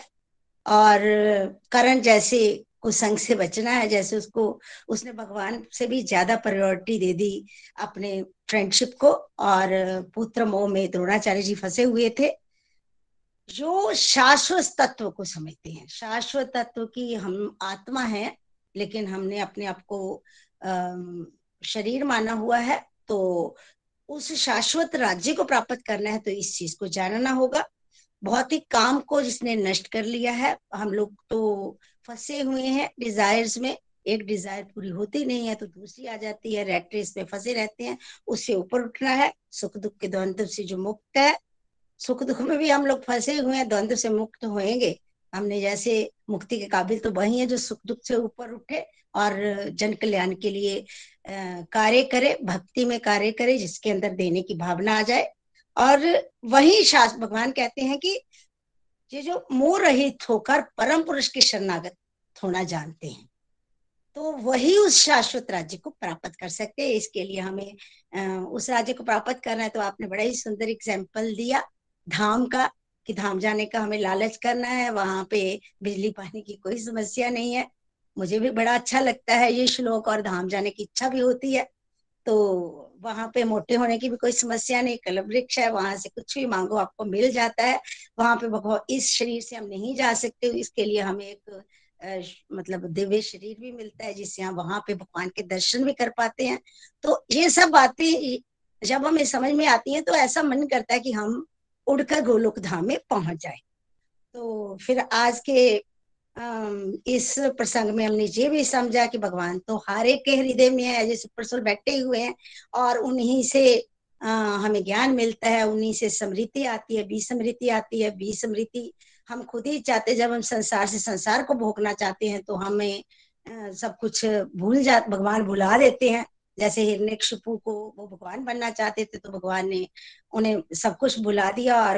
और करण जैसे कुसंग से बचना है, जैसे उसको, उसने भगवान से भी ज़्यादा प्रायोरिटी दे दी अपने फ्रेंडशिप को और पुत्र मोह में द्रोणाचार्य जी फंसे हुए थे। जो शाश्वत तत्व को समझते हैं। शाश्वत तत्व की हम आत्मा है, लेकिन हमने अपने आप को शरीर माना हुआ है तो उस शाश्वत राज्य को प्राप्त करना है तो इस चीज़ को जानना होगा। बहुत ही काम को जिसने नष्ट कर लिया है, हम लोग तो फंसे हुए हैं डिजायर्स में। एक डिज़ायर पूरी होती नहीं है तो दूसरी आ जाती है रेड रेस में फंसे रहते हैं, उससे ऊपर उठना है। सुख दुख के द्वंद्व से जो मुक्त है सुख दुख में भी हम लोग फंसे हुए हैं, द्वंद्व से मुक्त होएँगे। हमने जैसे मुक्ति के काबिल तो वही है जो सुख दुख से ऊपर उठे और जन कल्याण के लिए कार्य करे, भक्ति में कार्य करे, जिसके अंदर देने की भावना आ जाए। और वही शास्त्र भगवान कहते हैं कि ये जो मोह रहित होकर परम पुरुष के शरणागत होना जानते हैं। तो वही उस शाश्वत राज्य को प्राप्त कर सकते हैं। इसके लिए हमें उस राज्य को प्राप्त करना है तो आपने बड़ा ही सुंदर एग्ज़ाम्पल दिया। धाम का, कि धाम जाने का हमें लालच करना है, वहाँ पे बिजली पानी की कोई समस्या नहीं है। मुझे भी बड़ा अच्छा लगता है ये श्लोक और धाम जाने की इच्छा भी होती है। तो वहाँ पे मोटे होने की भी कोई समस्या नहीं कल वृक्ष है, वहाँ से कुछ भी मांगो आपको मिल जाता है। वहाँ पे भगवान, इस शरीर से हम नहीं जा सकते, इसके लिए हमें एक मतलब दिव्य शरीर भी मिलता है, जिससे हम वहाँ पे भगवान के दर्शन भी कर पाते हैं। तो ये सब बातें, जब हमें समझ में आती है तो ऐसा मन करता है कि हम उड़कर गोलोक धाम में पहुँच जाए। तो फिर आज के इस प्रसंग में हमने ये भी समझा कि भगवान तो हर एक के हृदय में है जैसे परसों बैठे हुए हैं और उन्हीं से हमें ज्ञान मिलता है, उन्हीं से समृद्धि आती है बी समृद्धि आती है बी समृद्धि हम खुद ही चाहते जब हम संसार से संसार को भोगना चाहते हैं तो हमें सब कुछ भूल जा, भगवान भुला देते हैं। जैसे हिरण्यकशिपु को वो भगवान बनना चाहते थे तो भगवान ने उन्हें सब कुछ बुला दिया और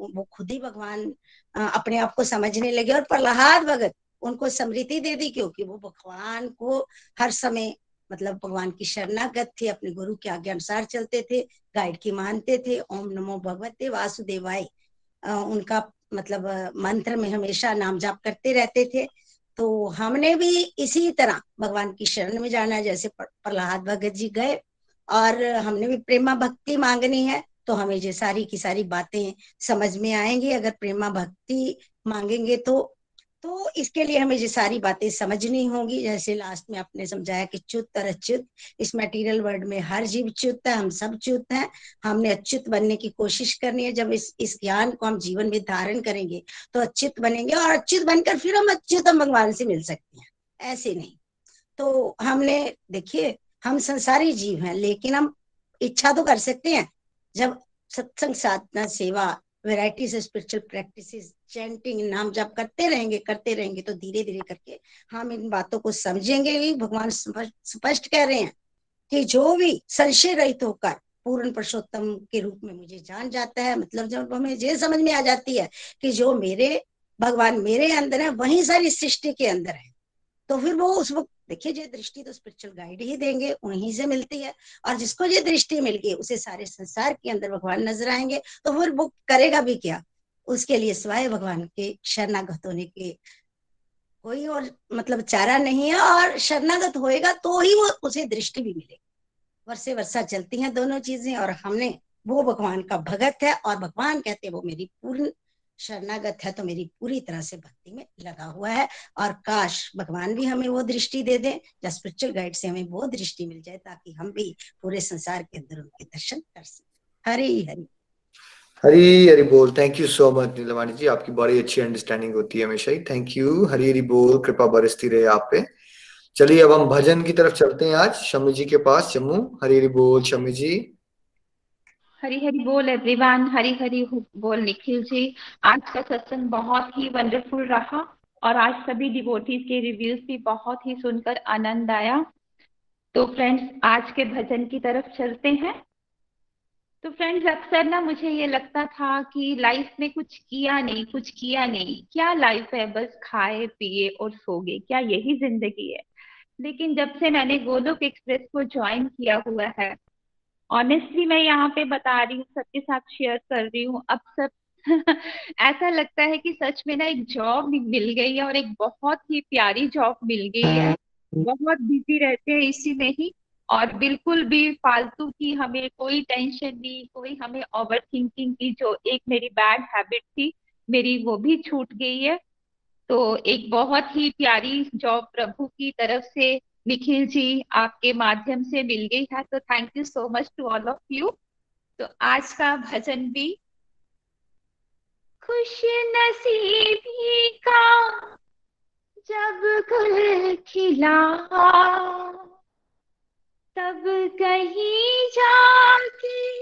वो खुद ही भगवान अपने आप को समझने लगे और प्रहलाद भगत उनको समृद्धि दे दी क्योंकि वो भगवान को हर समय मतलब भगवान की शरणागत थे, अपने गुरु के आज्ञा अनुसार चलते थे, गाइड की मानते थे, ओम नमो भगवते वासुदेवाय। उनका मतलब मंत्र में हमेशा नाम जाप करते रहते थे। तो हमने भी इसी तरह भगवान की शरण में जाना जैसे प्रहलाद भगत जी गए और हमने भी प्रेमा भक्ति मांगनी है तो हमें ये सारी की सारी बातें समझ में आएँगी। अगर प्रेमा भक्ति मांगेंगे तो तो इसके लिए हमें ये सारी बातें समझनी होंगी। जैसे लास्ट में आपने समझाया कि च्युत और अच्युत, इस मटेरियल वर्ल्ड में हर जीव च्युत है, हम सब च्युत हैं। हमने अच्युत बनने की कोशिश करनी है। जब इस इस ज्ञान को हम जीवन में धारण करेंगे तो अच्युत बनेंगे और अच्युत बनकर फिर हम अच्युत भगवान से मिल सकते हैं। ऐसे नहीं। तो हमने, देखिए, हम संसारी जीव हैं, लेकिन हम इच्छा तो कर सकते हैं। जब सत्संग साधना, सेवा वेराइटीज स्पिरिचुअल प्रैक्टिसेस चैंटिंग नाम जब करते रहेंगे करते रहेंगे तो धीरे धीरे करके हम इन बातों को समझेंगे भी भगवान स्पष्ट कह रहे हैं कि जो भी संशय रहित होकर पूर्ण पुरुषोत्तम के रूप में मुझे जान जाता है मतलब जब हमें ये समझ में आ जाती है कि जो मेरे भगवान मेरे अंदर है वही सारी सृष्टि के अंदर है तो फिर वो उस वक्त देखिए ये दृष्टि तो स्पिरिचुअल गाइड ही देंगे, उन्हीं से मिलती है। और जिसको ये दृष्टि मिल गई, उसे सारे संसार के अंदर भगवान नज़र आएँगे तो फिर वो करेगा भी क्या? उसके लिए स्वाय भगवान के शरणागत होने के कोई और मतलब चारा नहीं है, और शरणागत होएगा तो ही वो उसे दृष्टि भी मिलेगी। वर्षे वर्षा चलती हैं दोनों चीज़ें, और हमने वो भगवान का भगत है, और भगवान कहते हैं, वो मेरी पूर्ण शरणागत है तो मेरी पूरी तरह से भक्ति में लगा हुआ है। और काश भगवान भी हमें वो दृष्टि दे दे, या स्पिरिचुअल गाइड से हमें वो दृष्टि मिल जाए, ताकि हम भी पूरे संसार के अंदर उनके दर्शन कर सकें। हरी हरी। हरी हरी बोल। Thank you so much Neelvani ji. आपकी बड़ी अच्छी अंडरस्टैंडिंग होती है हमेशा ही। थैंक यू हरी हरी बोल। कृपा बरसती रहे आप पे। चलिए, अब हम भजन की तरफ़ चलते हैं आज। शमी जी के पास। जम्मू हरी हरी बोल। शमी जी। हरी हरी बोल एवरीवन हरी हरी बोल निखिल जी. आज का सत्संग बहुत ही वंडरफुल रहा और आज सभी डिवोटीज के रिव्यूज़ भी बहुत ही सुनकर आनंद आया. तो फ्रेंड्स आज के भजन की तरफ़ चलते हैं. तो फ्रेंड्स अक्सर ना मुझे ये लगता था कि लाइफ में कुछ किया नहीं, कुछ किया नहीं. क्या लाइफ है? बस खाए, पिए और सो गए क्या यही ज़िंदगी है? लेकिन जब से मैंने गोलोक एक्सप्रेस को ज्वाइन किया हुआ है ऑनेस्टली मैं यहाँ पे बता रही हूँ सबके साथ शेयर कर रही हूँ। अब सब ऐसा लगता है कि सच में ना एक जॉब मिल गई है और एक बहुत ही प्यारी जॉब मिल गई है। बहुत बिज़ी रहते हैं इसी में ही और बिल्कुल भी फालतू की हमें कोई टेंशन नहीं कोई हमें ओवर थिंकिंग की जो एक मेरी बैड हैबिट थी मेरी वो भी छूट गई है। तो एक बहुत ही प्यारी जॉब प्रभु की तरफ़ से निखिल जी, आपके माध्यम से मिल गई है तो thank you so much to all of you तो आज का भजन भी खुश नसीबी का, जब गुल खिला, तब कहीं जाके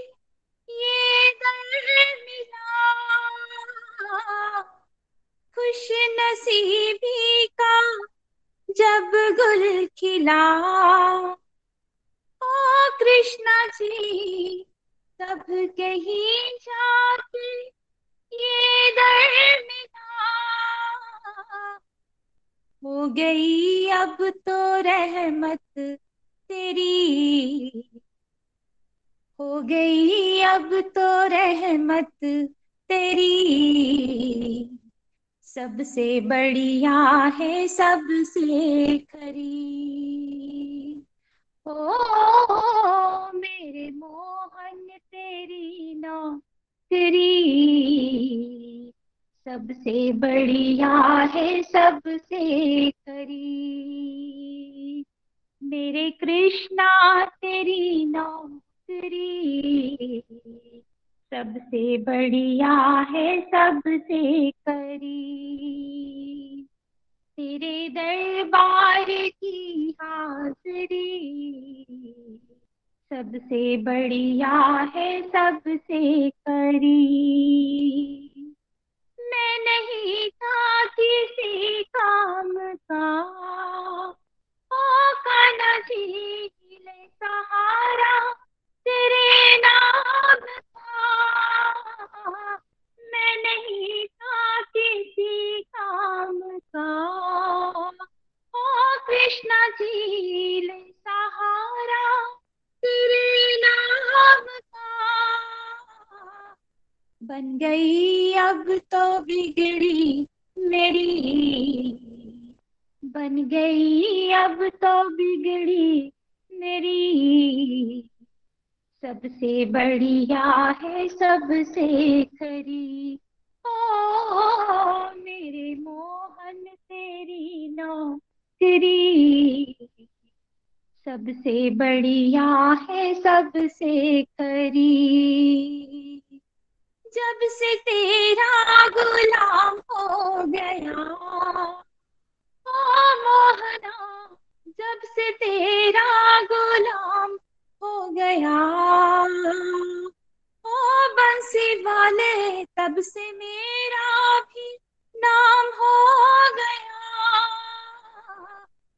ये दर मिला. खुश नसीबी का जब गुल खिला। ओ कृष्णा जी, तब कहीं जाके ये दर मिला। हो गई अब तो रहमत तेरी। हो गई अब तो रहमत तेरी। सबसे बढ़िया है सबसे खरी। ओ ओ, ओ मेरे मोहन तेरी नौकरी सबसे बढ़िया है सबसे खरी। मेरे कृष्णा तेरी नौकरी सबसे बढ़िया है, सबसे करी। तेरे दरबार की हाजरी सबसे बढ़िया है, सबसे करी। मैं नहीं था किसी काम का। ओ काना सहारा, तेरे नाम नहीं था काम का। बन गई अब तो बिगड़ी मेरी। बन गई अब तो बिगड़ी मेरी। सबसे बढ़िया है, सबसे खरी। ओ मेरे मोहन, तेरी नौकरी। सबसे बढ़िया है, सबसे खरी। जब से तेरा गुलाम हो गया ओ मोहना, जब से तेरा गुलाम हो गया। ओ बंसी वाले, तब से मेरा भी नाम हो गया।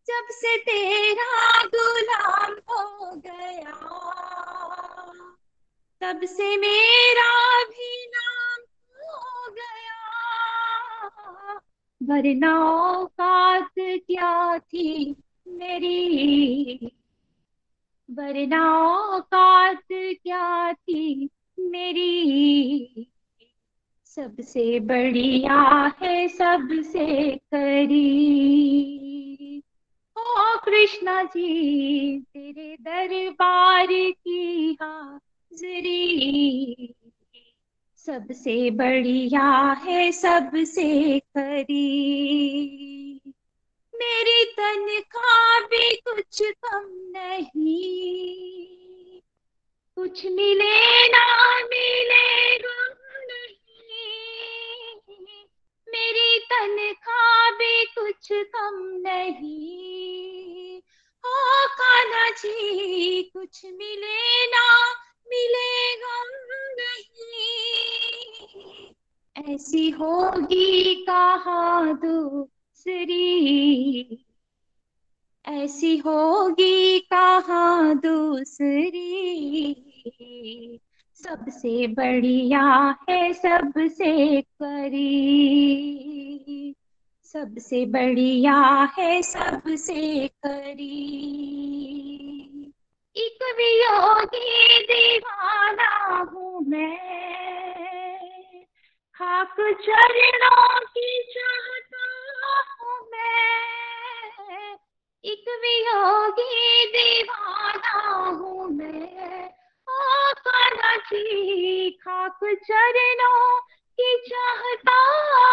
जब से तेरा गुलाम हो गया, तब से मेरा भी नाम हो गया। वरना औकात क्या थी मेरी? वरना औकात क्या थी मेरी? सबसे बढ़िया है, सबसे करी। ओ कृष्णा जी, तेरे दरबार की हाजरी। सबसे बढ़िया है, सबसे करी। मेरी तनख्वाह भी कुछ कम नहीं। कुछ मिले ना मिले मेरी तनख्वाह भी कुछ कम नहीं। ओ कान्हा जी, कुछ मिले ना मिले, गम नहीं। ऐसी होगी कहा दूसरी। ऐसी होगी कहा दूसरी? सबसे बढ़िया है सबसे करी। सबसे बढ़िया है सबसे करी। एक भी वियोगी दीवाना हूँ मैं। खाक चरणों की चाहता एक वियोगी दीवाना हूँ मैं। ओ कान्हा जी खाक चरणों की चाहता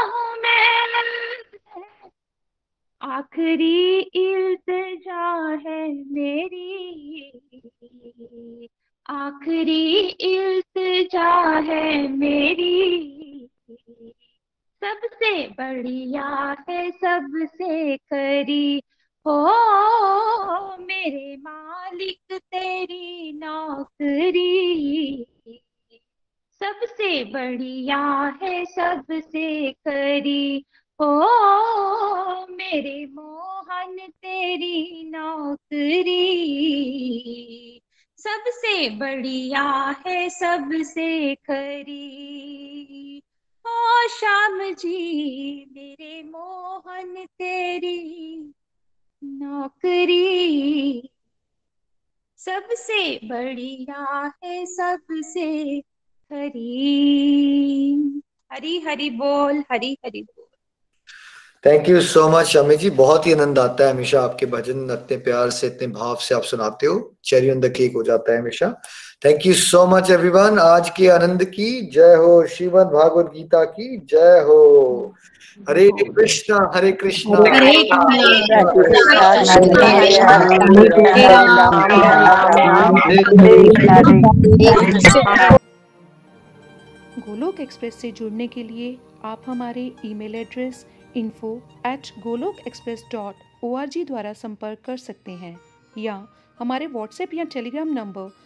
हूँ मैं। आखिरी इल्तजा है मेरी। आखिरी इल्तजा है मेरी। सबसे बढ़िया है सबसे करी। हो मेरे मालिक तेरी नौकरी। सबसे बढ़िया है सबसे करी। हो मेरे मोहन तेरी नौकरी। सबसे बढ़िया है सबसे करी। ओ श्याम जी, मेरे मोहन, तेरी नौकरी सबसे बढ़िया है, सबसे खरी। हरी हरी बोल, हरी हरी बोल। Thank you so much Amit ji. बहुत ही आनंद आता है हमेशा आपके भजन, इतने प्यार से, इतने भाव से आप सुनाते हो। चेरी ऑन द केक हो जाता है हमेशा। Thank you so much everyone आज के आनंद की जय हो श्रीमद भागवत गीता की जय हो हरे कृष्णा हरे कृष्णा हरे गोलोक एक्सप्रेस से जुड़ने के लिए आप हमारे email address info at Golok express dot o द्वारा संपर्क कर सकते हैं या हमारे व्हाट्सएप या Telegram number